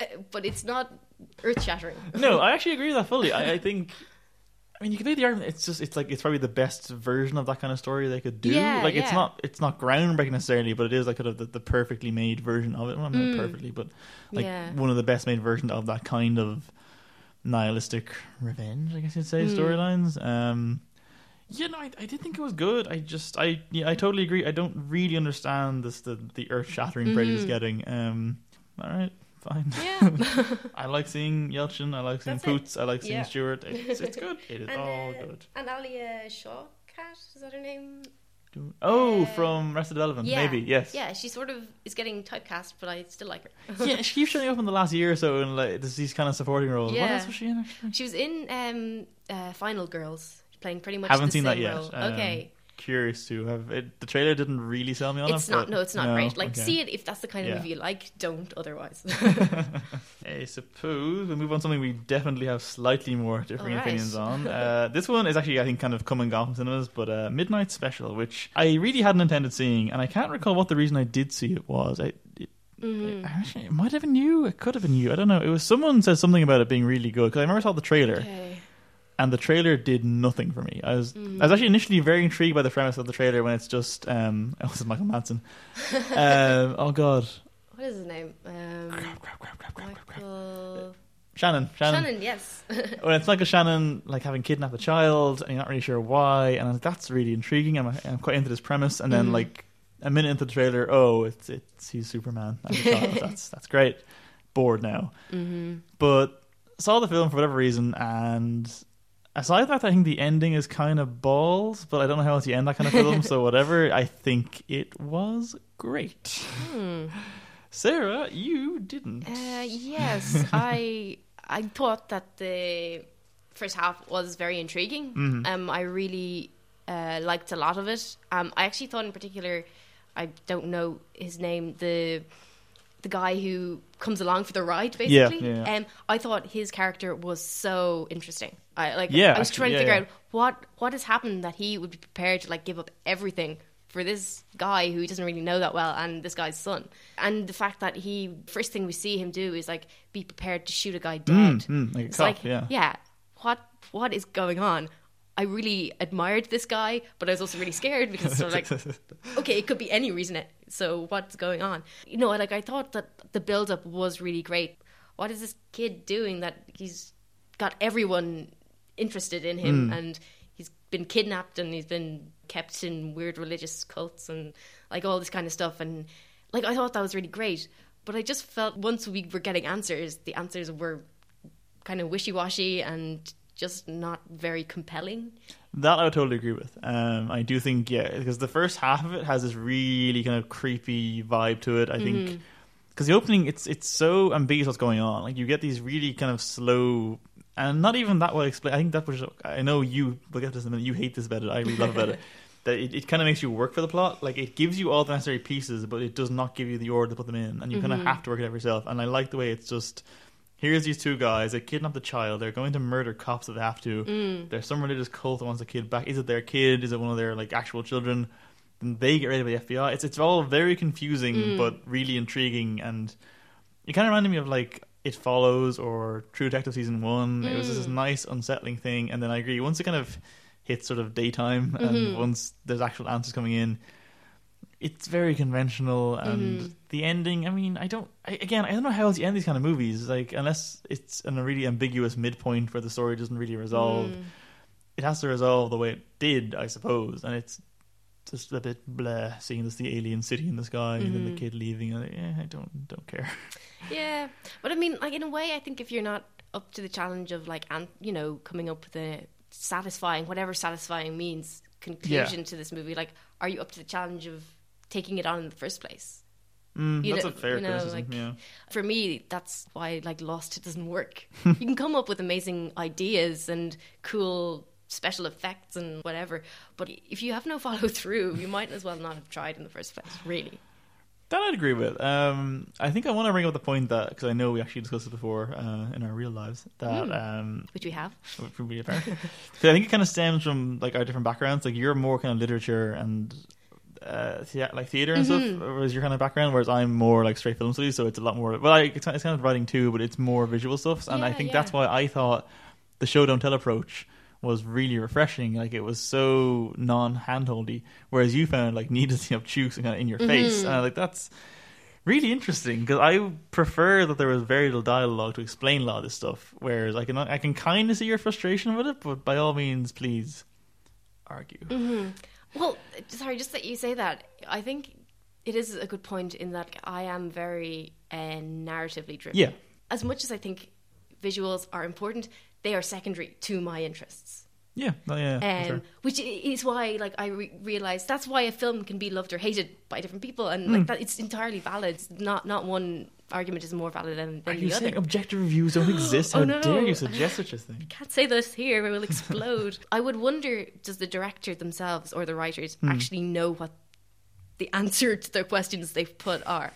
uh, but it's not earth shattering. no, I actually agree with that fully. I, I think. I mean, you could make the argument. It's just, it's like, it's probably the best version of that kind of story they could do. Yeah, like, it's yeah. not, it's not groundbreaking necessarily, but it is like kind of the, the perfectly made version of it. Well, not perfectly, but like Mm. Yeah. one of the best made versions of that kind of nihilistic revenge, I guess you'd say, Hmm. storylines. Um, yeah, no, I, I did think it was good. I just, I, yeah, I totally agree. I don't really understand this, the, the earth shattering it's Mhm. getting. Um, all right, fine. Yeah. I like seeing Yelchin. I like seeing That's it. Poots. I like seeing Yeah. Stewart. It's, it's good. It is all uh, good. And Alia Shawkat, is that her name? Oh, Uh, from Arrested Development, Yeah. maybe yes. Yeah, she sort of is getting typecast, but I still like her. yeah, she keeps showing up in the last year or so in like these kind of supporting roles. What else was she in actually? She was in um, uh, Final Girls, playing pretty much. Haven't seen that yet. Um, okay, Curious to have it. The trailer didn't really sell me on it's it. not. No, it's not no, great. Like, okay. see it if that's the kind of Yeah. movie you like. Don't otherwise. I suppose we'll move on to something we definitely have slightly more differing Alright. opinions on. Uh, this one is actually, I think, kind of come and gone from cinemas, but uh, Midnight Special, which I really hadn't intended seeing, and I can't recall what the reason I did see it was. I, it, Mhm. actually, it might have been you. It could have been you. I don't know. It was someone said something about it being really good because I remember I saw the trailer, Okay. And the trailer did nothing for me. I was Mm. I was actually initially very intrigued by the premise of the trailer when it's just um, oh, this is Michael Madsen. um, oh God, What is his name? Um, crap, crap, crap, crap, crap, crap, crap. Michael Shannon, Shannon. Shannon. Yes. When it's like a Shannon like having kidnapped a child and you're not really sure why, and like, that's really intriguing. I'm, I'm quite into this premise, and then Mhm. like a minute into the trailer, oh, it's it's he's Superman. that's that's great. Bored now, hmm but saw the film for whatever reason, and aside from that, I think the ending is kind of balls. But I don't know how else you end that kind of film, so whatever. I think it was great. Hmm. Sarah, you didn't. Uh, yes, I I thought that the first half was very intriguing. Mhm. Um, I really uh, liked a lot of it. Um, I actually thought in particular, I don't know his name, the the guy who comes along for the ride, basically. yeah, yeah. Um, I thought his character was so interesting. I like. Yeah, I was actually, trying to yeah, figure yeah. out what what has happened that he would be prepared to like give up everything for this guy who he doesn't really know that well and this guy's son. And the fact that he first thing we see him do is like be prepared to shoot a guy dead. Mm, mm, like a It's cop, like, yeah. What what is going on? I really admired this guy, but I was also really scared because sort of like, okay, it could be any reason. It, so what's going on? You know, like I thought that the build up was really great. What is this kid doing that he's got everyone interested in him hmm. and he's been kidnapped and he's been kept in weird religious cults and like all this kind of stuff and like I thought that was really great. But I just felt once we were getting answers, the answers were kind of wishy washy and just not very compelling. That I would totally agree with. Um, I do think, yeah, because the first half of it has this really kind of creepy vibe to it. I Mm-hmm. think because the opening, it's it's so ambiguous what's going on. Like you get these really kind of slow and not even that well explained. I think that was. I know you. We'll get to this in a minute. You hate this about it. I really love about it. That it, it kind of makes you work for the plot. Like it gives you all the necessary pieces, but it does not give you the order to put them in, and you kind of have to work it out yourself. And I like the way it's just. Here's these two guys. They kidnapped a child. They're going to murder cops if they have to. Mm. There's some religious cult that wants a kid back. Is it their kid? Is it one of their like actual children? Then they get raided by the FBI. It's it's all very confusing Mm. but really intriguing, and it kind of reminded me of like It Follows or True Detective season one. It was this Mm. nice unsettling thing, and then I agree. Once it kind of hits sort of daytime, and Mhm. once there's actual answers coming in, it's very conventional and Mhm. the ending i mean i don't I, again i don't know how else you end these kind of movies like unless it's in a really ambiguous midpoint where the story doesn't really resolve Mm. it has to resolve the way it did i suppose and it's just a bit blah seeing this the alien city in the sky and then the Mhm. kid leaving and yeah, i don't don't care Yeah, but I mean, like in a way, I think if you're not up to the challenge of like, an, you know, coming up with a satisfying, whatever satisfying means, conclusion to this movie, like, are you up to the challenge of taking it on in the first place. Mm, that's know- a fair you know, criticism like- yeah For me, that's why like Lost doesn't work. you can come up with amazing ideas and cool special effects and whatever, but if you have no follow through, you might as well not have tried in the first place. Really. that i'd agree with um i think i want to bring up the point that because i know we actually discussed it before uh, in our real lives that Mm. um Which we have. which would be apparent. 'Cause I think it kind of stems from like our different backgrounds. Like you're more kind of literature and uh, like theater and stuff was your kind of background, whereas I'm more like straight film studies. So it's a lot more. Well, like, it's, it's kind of writing too, but it's more visual stuff. And I Yeah, think yeah. that's why I thought the show don't tell approach was really refreshing. Like it was so non handholdy, whereas you found like needlessly obtuse and kind of in your face. Mhm. And I like that's really interesting because I prefer that there was very little dialogue to explain a lot of this stuff. Whereas I can I can kind of see your frustration with it, but by all means, please argue. Well, sorry, just that you say that. I think it is a good point in that I am very uh, narratively driven. Yeah, As much as I think visuals are important, they are secondary to my interests. Yeah, oh, yeah, yeah, um, sure. which is why like I re- realized that's why a film can be loved or hated by different people, and like that it's entirely valid. Not not one argument is more valid than, Are than you the saying other. objective reviews don't exist? Oh, How no. dare you suggest such a thing? Can't say this here; it will explode. I would wonder: does the director themselves or the writers Hmm. actually know what the answer to the questions they've put are?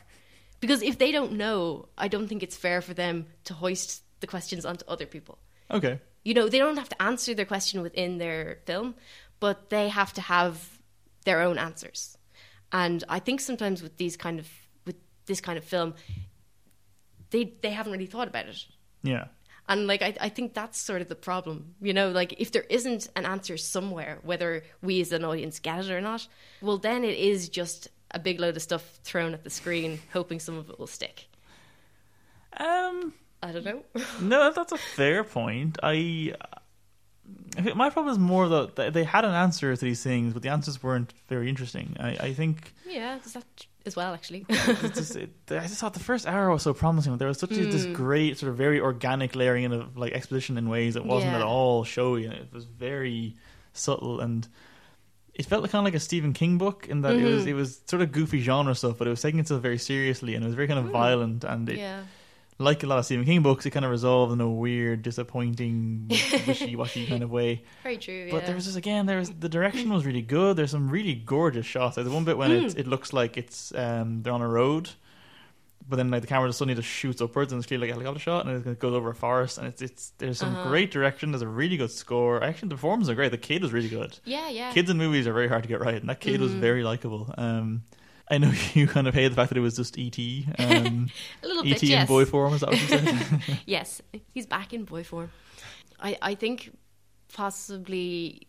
Because if they don't know, I don't think it's fair for them to hoist the questions onto other people. Okay. You know they don't have to answer their question within their film but they have to have their own answers and i think sometimes with these kind of with this kind of film they they haven't really thought about it Yeah. and like I, I think that's sort of the problem you know like if there isn't an answer somewhere whether we as an audience get it or not well then it is just a big load of stuff thrown at the screen hoping some of it will stick Um. I don't know No, that's a fair point. I. I My problem is more that they had an answer to these things, but the answers weren't very interesting. I, I think yeah that as well actually just, it, I just thought the first hour was so promising. There was such a, this Mm. great sort of very organic layering in of like exposition in ways that wasn't Yeah. at all showy, and it was very subtle and. It felt kind of like a Stephen King book in that it was Mhm. it was sort of goofy genre stuff, but it was taking itself very seriously and it was very kind of Mm. violent and it, yeah like a lot of Stephen King books, it kind of resolved in a weird, disappointing, wishy-washy kind of way. very true But yeah. there was just again, there was the direction was really good. There's some really gorgeous shots. There's one bit when Mm. it's, it looks like it's um, they're on a road, but then like the camera just suddenly just shoots upwards and it's clearly like a helicopter shot, and it goes over a forest, and it's it's there's some Uh-huh. great direction. There's a really good score. Actually, the performances are great. The kid was really good. Yeah, yeah. Kids in movies are very hard to get right, and that kid was Mhm. very likable. Um, I know you kind of hate the fact that it was just ET. Um, a little ET bit, in boy form, is that what you said? yes, he's back in boy form. I, I think possibly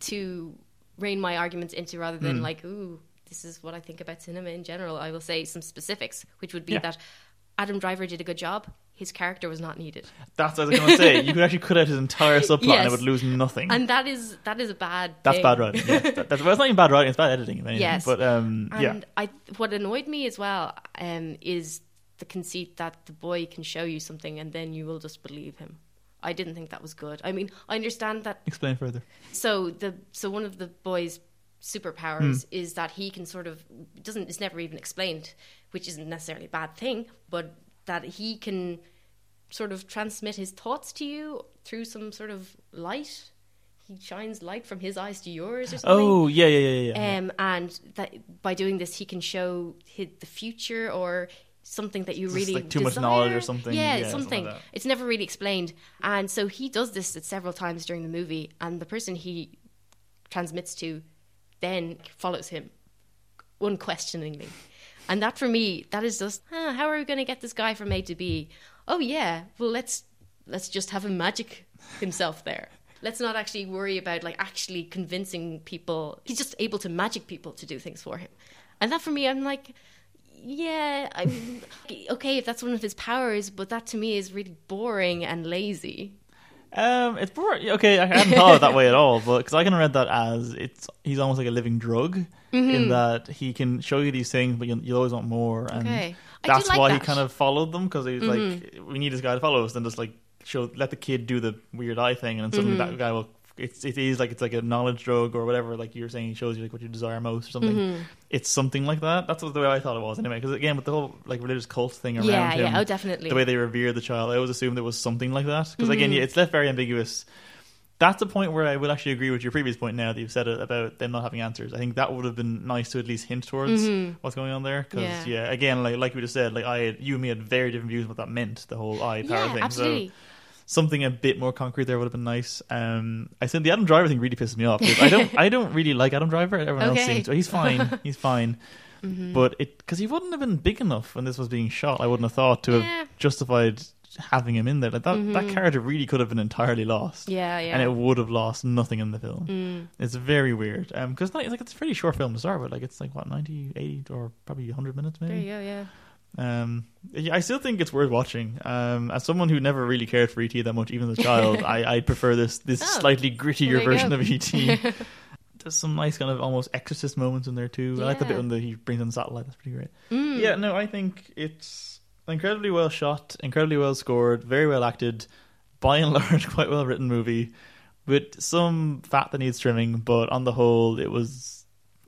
to rein my arguments into rather than Hmm. like, ooh, this is what I think about cinema in general, I will say some specifics, which would be Yeah. that Adam Driver did a good job. His character was not needed. That's what I was going to say. You could actually cut out his entire subplot and it would lose nothing. And that is that is a bad that's thing. bad writing. Yeah, that, that's, well, it's not even bad writing. It's bad editing. If anything. Yes. but um, And yeah, I what annoyed me as well um, is the conceit that the boy can show you something and then you will just believe him. I didn't think that was good. I mean, I understand that explain further. so the so one of the boys superpowers is that he can sort of doesn't it's never even explained which isn't necessarily a bad thing but that he can sort of transmit his thoughts to you through some sort of light. He shines light from his eyes to yours or something. Oh yeah, yeah, yeah, yeah. um, and that by doing this he can show his, the future or something that you Just, really like, too much knowledge or something. yeah, Yeah, something something. like it's never really explained. And so he does this at several times during the movie and the person he transmits to then follows him unquestioningly. And that for me that is just huh, how are we going to get this guy from a to b? Oh yeah well let's let's just have him magic himself there. Let's not actually worry about like actually convincing people. He's just able to magic people to do things for him. And that for me i'm like yeah i'm okay if that's one of his powers but that to me is really boring and lazy Um, it's boring. Okay, I hadn't thought of it that way at all, but because I can read that as it's he's almost like a living drug Mm-hmm. in that he can show you these things, but you you always want more, and Okay. That's like why he that. Mm-hmm. kind of followed them because he's like, we need this guy to follow us, and just like show let the kid do the weird eye thing, and then suddenly Mm-hmm. that guy will. It's it is like it's like a knowledge drug or whatever. Like you're saying, shows you like what you desire most or something. Mm-hmm. It's something like that. That's what the way I thought it was anyway. Because again, with the whole like religious cult thing around yeah him, yeah oh definitely the way they revere the child. I always assumed it was something like that because again, Mm-hmm. yeah, it's left very ambiguous. That's a point where I would actually agree with your previous point. Now that you've said it about them not having answers, I think that would have been nice to at least hint towards what's going on there. Because Mm-hmm. Yeah. yeah. again, like like we just said, like I, you and me had very different views on what that meant. The whole eye power yeah thing. absolutely So something a bit more concrete there would have been nice. Um, I think the Adam Driver thing really pisses me off. I don't, I don't really like Adam Driver. Everyone else seems to. He's fine. He's fine. Mm-hmm. But it because he wouldn't have been big enough when this was being shot. I wouldn't have thought to Yeah. have justified having him in there. Like that, that character really could have been entirely lost. Mm-hmm. yeah yeah And it would have lost nothing in the film. Mm. It's very weird. Um, because like, it's a pretty short film to start with. Like it's like what 90, 80 or probably hundred minutes maybe. there you go yeah Um, I still think it's worth watching. Um, as someone who never really cared for ET that much, even as a child, I, I prefer this this Oh, slightly grittier version go. of ET. There's some nice kind of almost exorcist moments in there too. I like the bit Yeah. when the, he brings in the satellite. That's pretty great. Mm. Yeah, no, I think it's incredibly well shot, incredibly well scored, very well acted, by and large, quite well written movie. with some fat that needs trimming, but on the whole, it was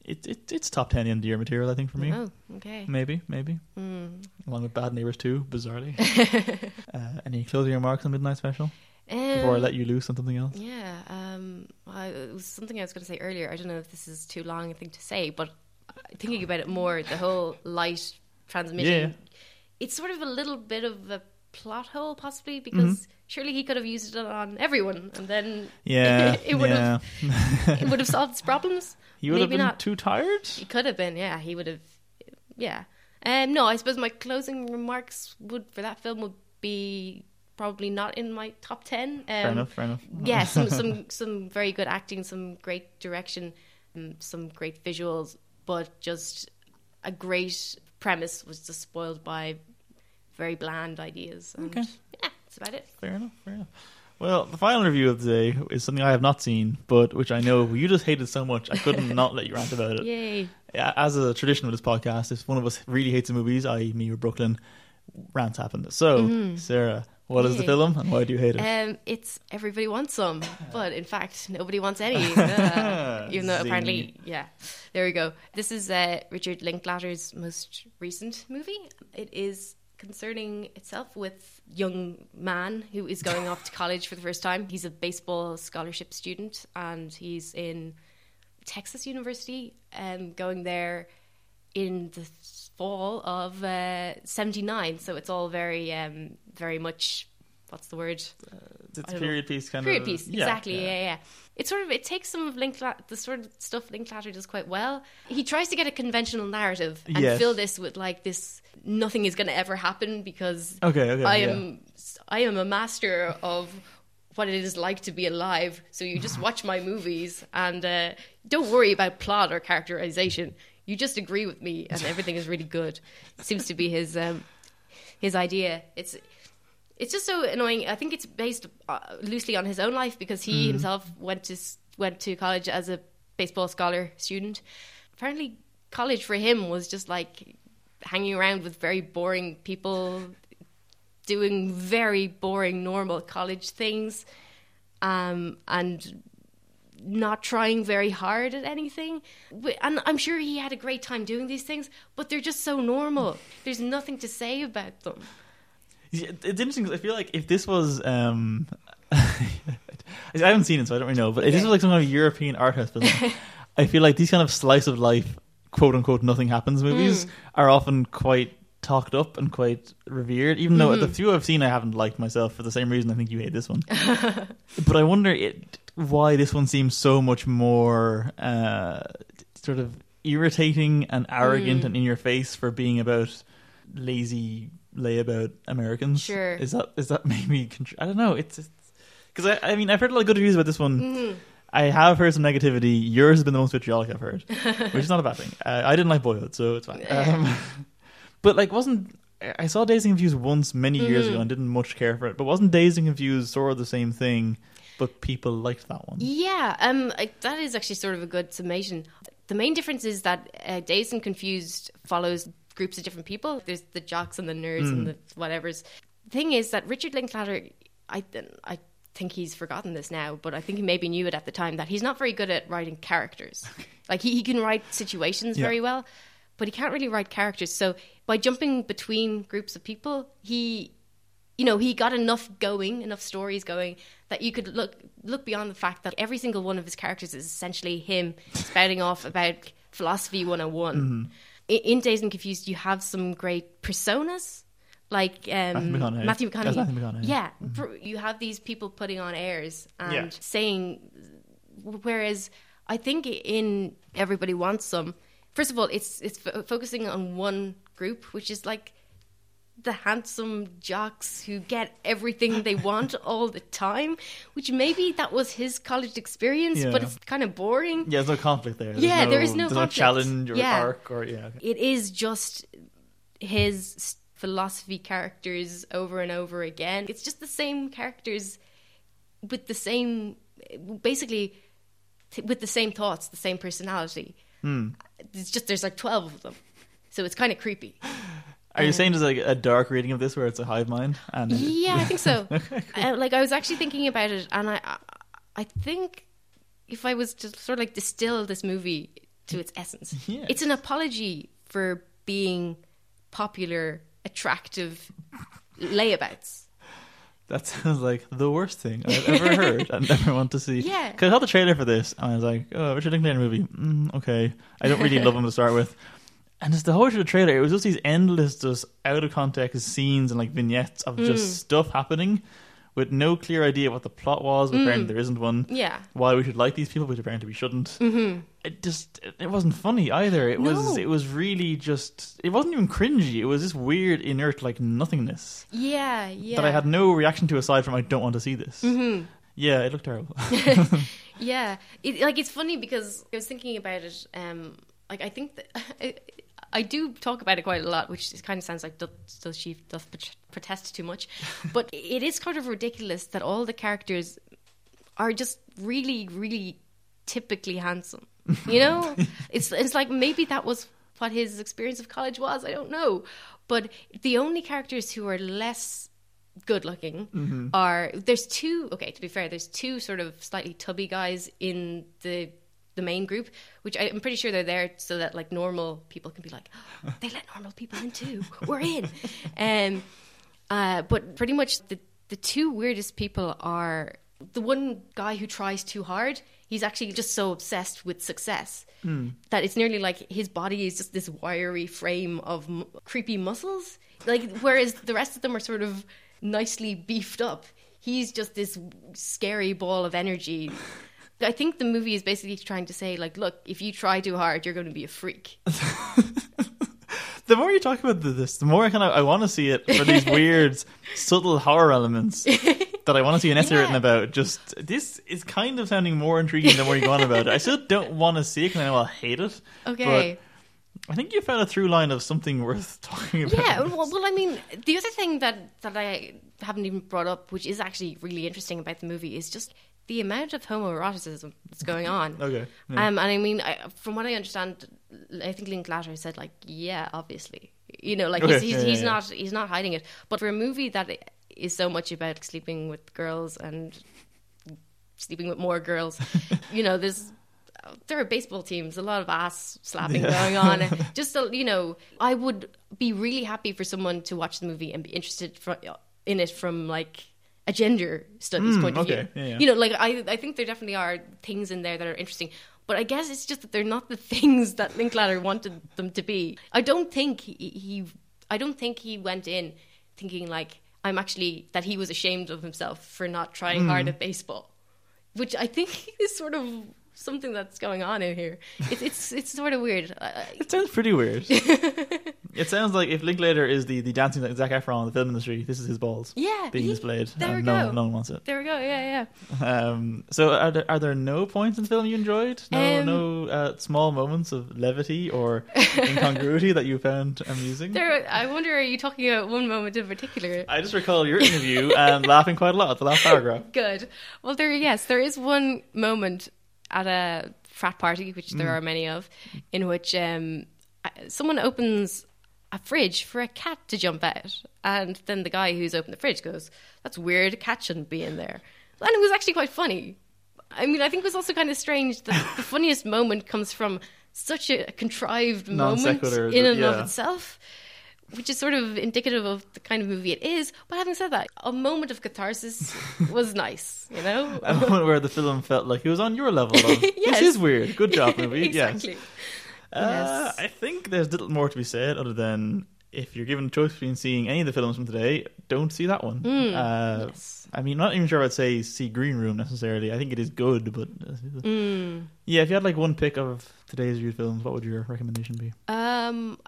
it, it it's top ten end of year material. I think for me, Oh, okay. maybe maybe Mm. along with Bad Neighbors too. Bizarrely, uh, any closing remarks on Midnight Special before I Um, let you loose on something else? Yeah, um, I, it was something I was going to say earlier. I don't know if this is too long a thing to say, but thinking about it more, the whole light transmission, Yeah. it's sort of a little bit of a plot hole, possibly, because Mm-hmm. Surely he could have used it on everyone, and then Yeah, it would yeah. have it would have solved his problems. He would have Maybe been not. too tired. He could have been, yeah. He would have, yeah. Um, no, I suppose my closing remarks would for that film would be probably not in my top ten. Um, fair enough. Fair enough. yeah, some some some very good acting, some great direction, um, some great visuals, but just a great premise was just spoiled by very bland ideas. And Okay. yeah, that's about it. Fair enough. Fair enough. Well, the final review of the day is something I have not seen, but which I know you just hated so much I couldn't not let you rant about it. Yay! As a tradition of this podcast, if one of us really hates the movies, i.e., me or Brooklyn, rants happen. So, Sarah, what is the film and why do you hate it? Um, it's everybody wants some, but in fact, nobody wants any. Uh, even though Zing. apparently, yeah, there we go. This is uh, Richard Linklater's most recent movie. It is concerning itself with young man who is going off to college for the first time. He's a baseball scholarship student, and he's in Texas University, um, going there in the fall of uh, 79 so it's all very um very much what's the word it's I a don't know. period piece kind period of Period piece yeah, exactly yeah. yeah it's sort of it takes some of Linkla- the sort of stuff Linklater does quite well he tries to get a conventional narrative and Yes. fill this with like this nothing is going to ever happen because Okay, okay. I yeah. am I am a master of what it is like to be alive. So you just watch my movies and uh, don't worry about plot or characterization. You just agree with me, and everything is really good. Seems to be his um, his idea. It's it's just so annoying. I think it's based uh, loosely on his own life because he himself went to went to college as a baseball scholar student. Apparently, college for him was just like hanging around with very boring people, doing very boring normal college things, um, and not trying very hard at anything. And I'm sure he had a great time doing these things, but they're just so normal. There's nothing to say about them. Yeah, It's interesting 'cause I feel like if this was, um, I haven't seen it, so I don't really know. But if this was like some kind of European art house film, I feel like these kind of slice of life, quote unquote, nothing happens movies are often quite talked up and quite revered. Even though the few I've seen, I haven't liked myself for the same reason I think you hate this one. but I wonder it, why this one seems so much more uh, sort of irritating and arrogant and in your face for being about lazy layabout Americans. Sure. Is that is that maybe? I don't know. It's because I, I mean I've heard a lot of good reviews about this one. Mm-hmm. I have heard some negativity. Yours has been the most vitriolic I've heard, which is not a bad thing. Uh, I didn't like Boyhood, so it's fine. Um, but like, wasn't I saw Dazed and Confused once many years Mm-hmm. ago and didn't much care for it. But wasn't Dazed and Confused sort of the same thing? But people liked that one. Yeah, um, I, that is actually sort of a good summation. The main difference is that uh, Dazed and Confused follows groups of different people. There's the jocks and the nerds and mm. the whatevers. The thing is that Richard Linklater, I, I think he's forgotten this now, but I think he maybe knew it at the time that he's not very good at writing characters. like he, he can write situations Yeah. very well, but he can't really write characters. So by jumping between groups of people, he you know, he got enough going, enough stories going that you could look look beyond the fact that every single one of his characters is essentially him spouting off about philosophy 101. In, mm-hmm. In Dazed and Confused, you have some great personas like um, Matthew McConaughey. Matthew McConaughey. Matthew McConaughey, Yeah, For- you have these people putting on airs and Yeah. saying, whereas I think in Everybody Wants Some, first of all, it's it's fo- focusing on one group, which is like the handsome jocks who get everything they want all the time, which maybe that was his college experience, but it's kind of boring. Yeah, there's no conflict there. There's Yeah, there is no there's conflict. challenge or Yeah. arc or yeah. It is just his philosophy characters over and over again. It's just the same characters with the same, basically, with the same thoughts, the same personality. Hmm. It's just there's like twelve of them, so it's kind of creepy. Are you saying there's like a dark reading of this where it's a hive mind? And Yeah, I think so. uh, like I was actually thinking about it, and I, I, I think if I was to sort of like distill this movie to its essence, Yes. it's an apology for being popular, attractive layabouts. That sounds like the worst thing I've ever heard and never want to see. Yeah. Because I saw the trailer for this and I was like, oh, Richard Linklater movie. Mm, okay. I don't really love him to start with. And just the whole of the trailer, it was just these endless, just out of context scenes and like vignettes of Mm. just stuff happening with no clear idea what the plot was. Mm. Apparently, there isn't one. Yeah. Why we should like these people, which apparently we shouldn't. Mm-hmm. It just, it- wasn't funny either. It was, No. it was really just, it wasn't even cringy. It was this weird, inert, like nothingness Yeah, yeah. that I had no reaction to aside from I don't want to see this. Mhm. Yeah, it looked terrible. Yeah, it, like it's funny because I was thinking about it. Um, like I think that I, I do talk about it quite a lot, which kind of sounds like does, does she does protest too much, but it is kind of ridiculous that all the characters are just really, really typically handsome. You know, it's it's like maybe that was what his experience of college was. I don't know, but the only characters who are less good looking mm-hmm. are there's two okay to be fair there's two sort of slightly tubby guys in the the main group which I, i'm pretty sure they're there so that like normal people can be like "Oh, they let normal people in too. We're in. Um uh but pretty much the the two weirdest people are the one guy who tries too hard. He's actually just so obsessed with success that it's nearly like his body is just this wiry frame of m- creepy muscles. Like whereas the rest of them are sort of nicely beefed up. He's just this scary ball of energy i think the movie is basically trying to say like look if you try too hard you're going to be a freak the more you talk about this, the more I kind of I want to see it for these weird, subtle horror elements that I want to see an essay Yeah. written about. Just this is kind of sounding more intriguing the more you go on about it. I still don't want to see it because I know I'll hate it. okay But I think you found a through line of something worth talking about. Yeah, well, well, I mean, the other thing that that I haven't even brought up, which is actually really interesting about the movie, is just the amount of homoeroticism that's going on. Okay. yeah. Um, and I mean, I, from what I understand, I think Linklater said like, yeah, obviously, you know, like Okay, he's he's, yeah, he's yeah. not he's not hiding it. But for a movie that is so much about sleeping with girls and sleeping with more girls, you know, there's there are baseball teams, a lot of ass slapping going on. Just so, you know, I would be really happy for someone to watch the movie and be interested fro- in it from like a gender studies Mm, point of okay, view. yeah, yeah. You know, like I, I think there definitely are things in there that are interesting. But I guess it's just that they're not the things that Linklater wanted them to be. I don't think he, he I don't think he went in thinking like I'm actually that he was ashamed of himself for not trying Mm. hard at baseball, which I think is sort of something that's going on in here. It, it's it's sort of weird. It sounds pretty weird. it sounds like if Linklater is the, the dancing like Zac Efron in the film industry, this is his balls yeah, being he- displayed. there we no, go. no one wants it. There we go. Yeah, yeah. Um, so are there, are there no points in the film you enjoyed? No, Um, no uh, small moments of levity or incongruity that you found amusing? There. I wonder, are you talking about one moment in particular? I just recall your interview and laughing quite a lot at the last paragraph. Good. Well, there. Yes, there is one moment at a frat party, which there Mm. are many of, in which um, someone opens a fridge for a cat to jump out, and then the guy who's opened the fridge goes, "That's weird. A cat shouldn't be in there." And it was actually quite funny. I mean, I think it was also kind of strange that the funniest moment comes from such a contrived moment in and of itself which is sort of indicative of the kind of movie it is. But having said that, a moment of catharsis was nice, you know? A moment where the film felt like it was on your level of Yes. this is weird. Good job, movie. exactly. Yes. Uh, Yes. I think there's little more to be said other than if you're given a choice between seeing any of the films from today, don't see that one. Mm, uh, yes. I mean, not even sure I'd say see Green Room necessarily. I think it is good, but Mm. yeah, if you had like one pick of today's reviewed films, what would your recommendation be? Um,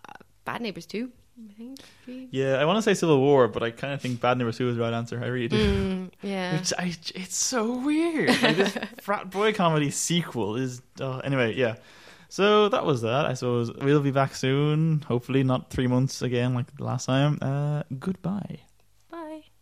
Bad Neighbors 2, I think. maybe. Yeah, I want to say Civil War, but I kind of think Bad Neighbors 2 is the right answer. I really do. Mm, yeah. Which I, it's so weird. Like this frat boy comedy sequel is. Uh, anyway, yeah. So that was that. I suppose we'll be back soon. Hopefully, not three months again like the last time. Uh, goodbye.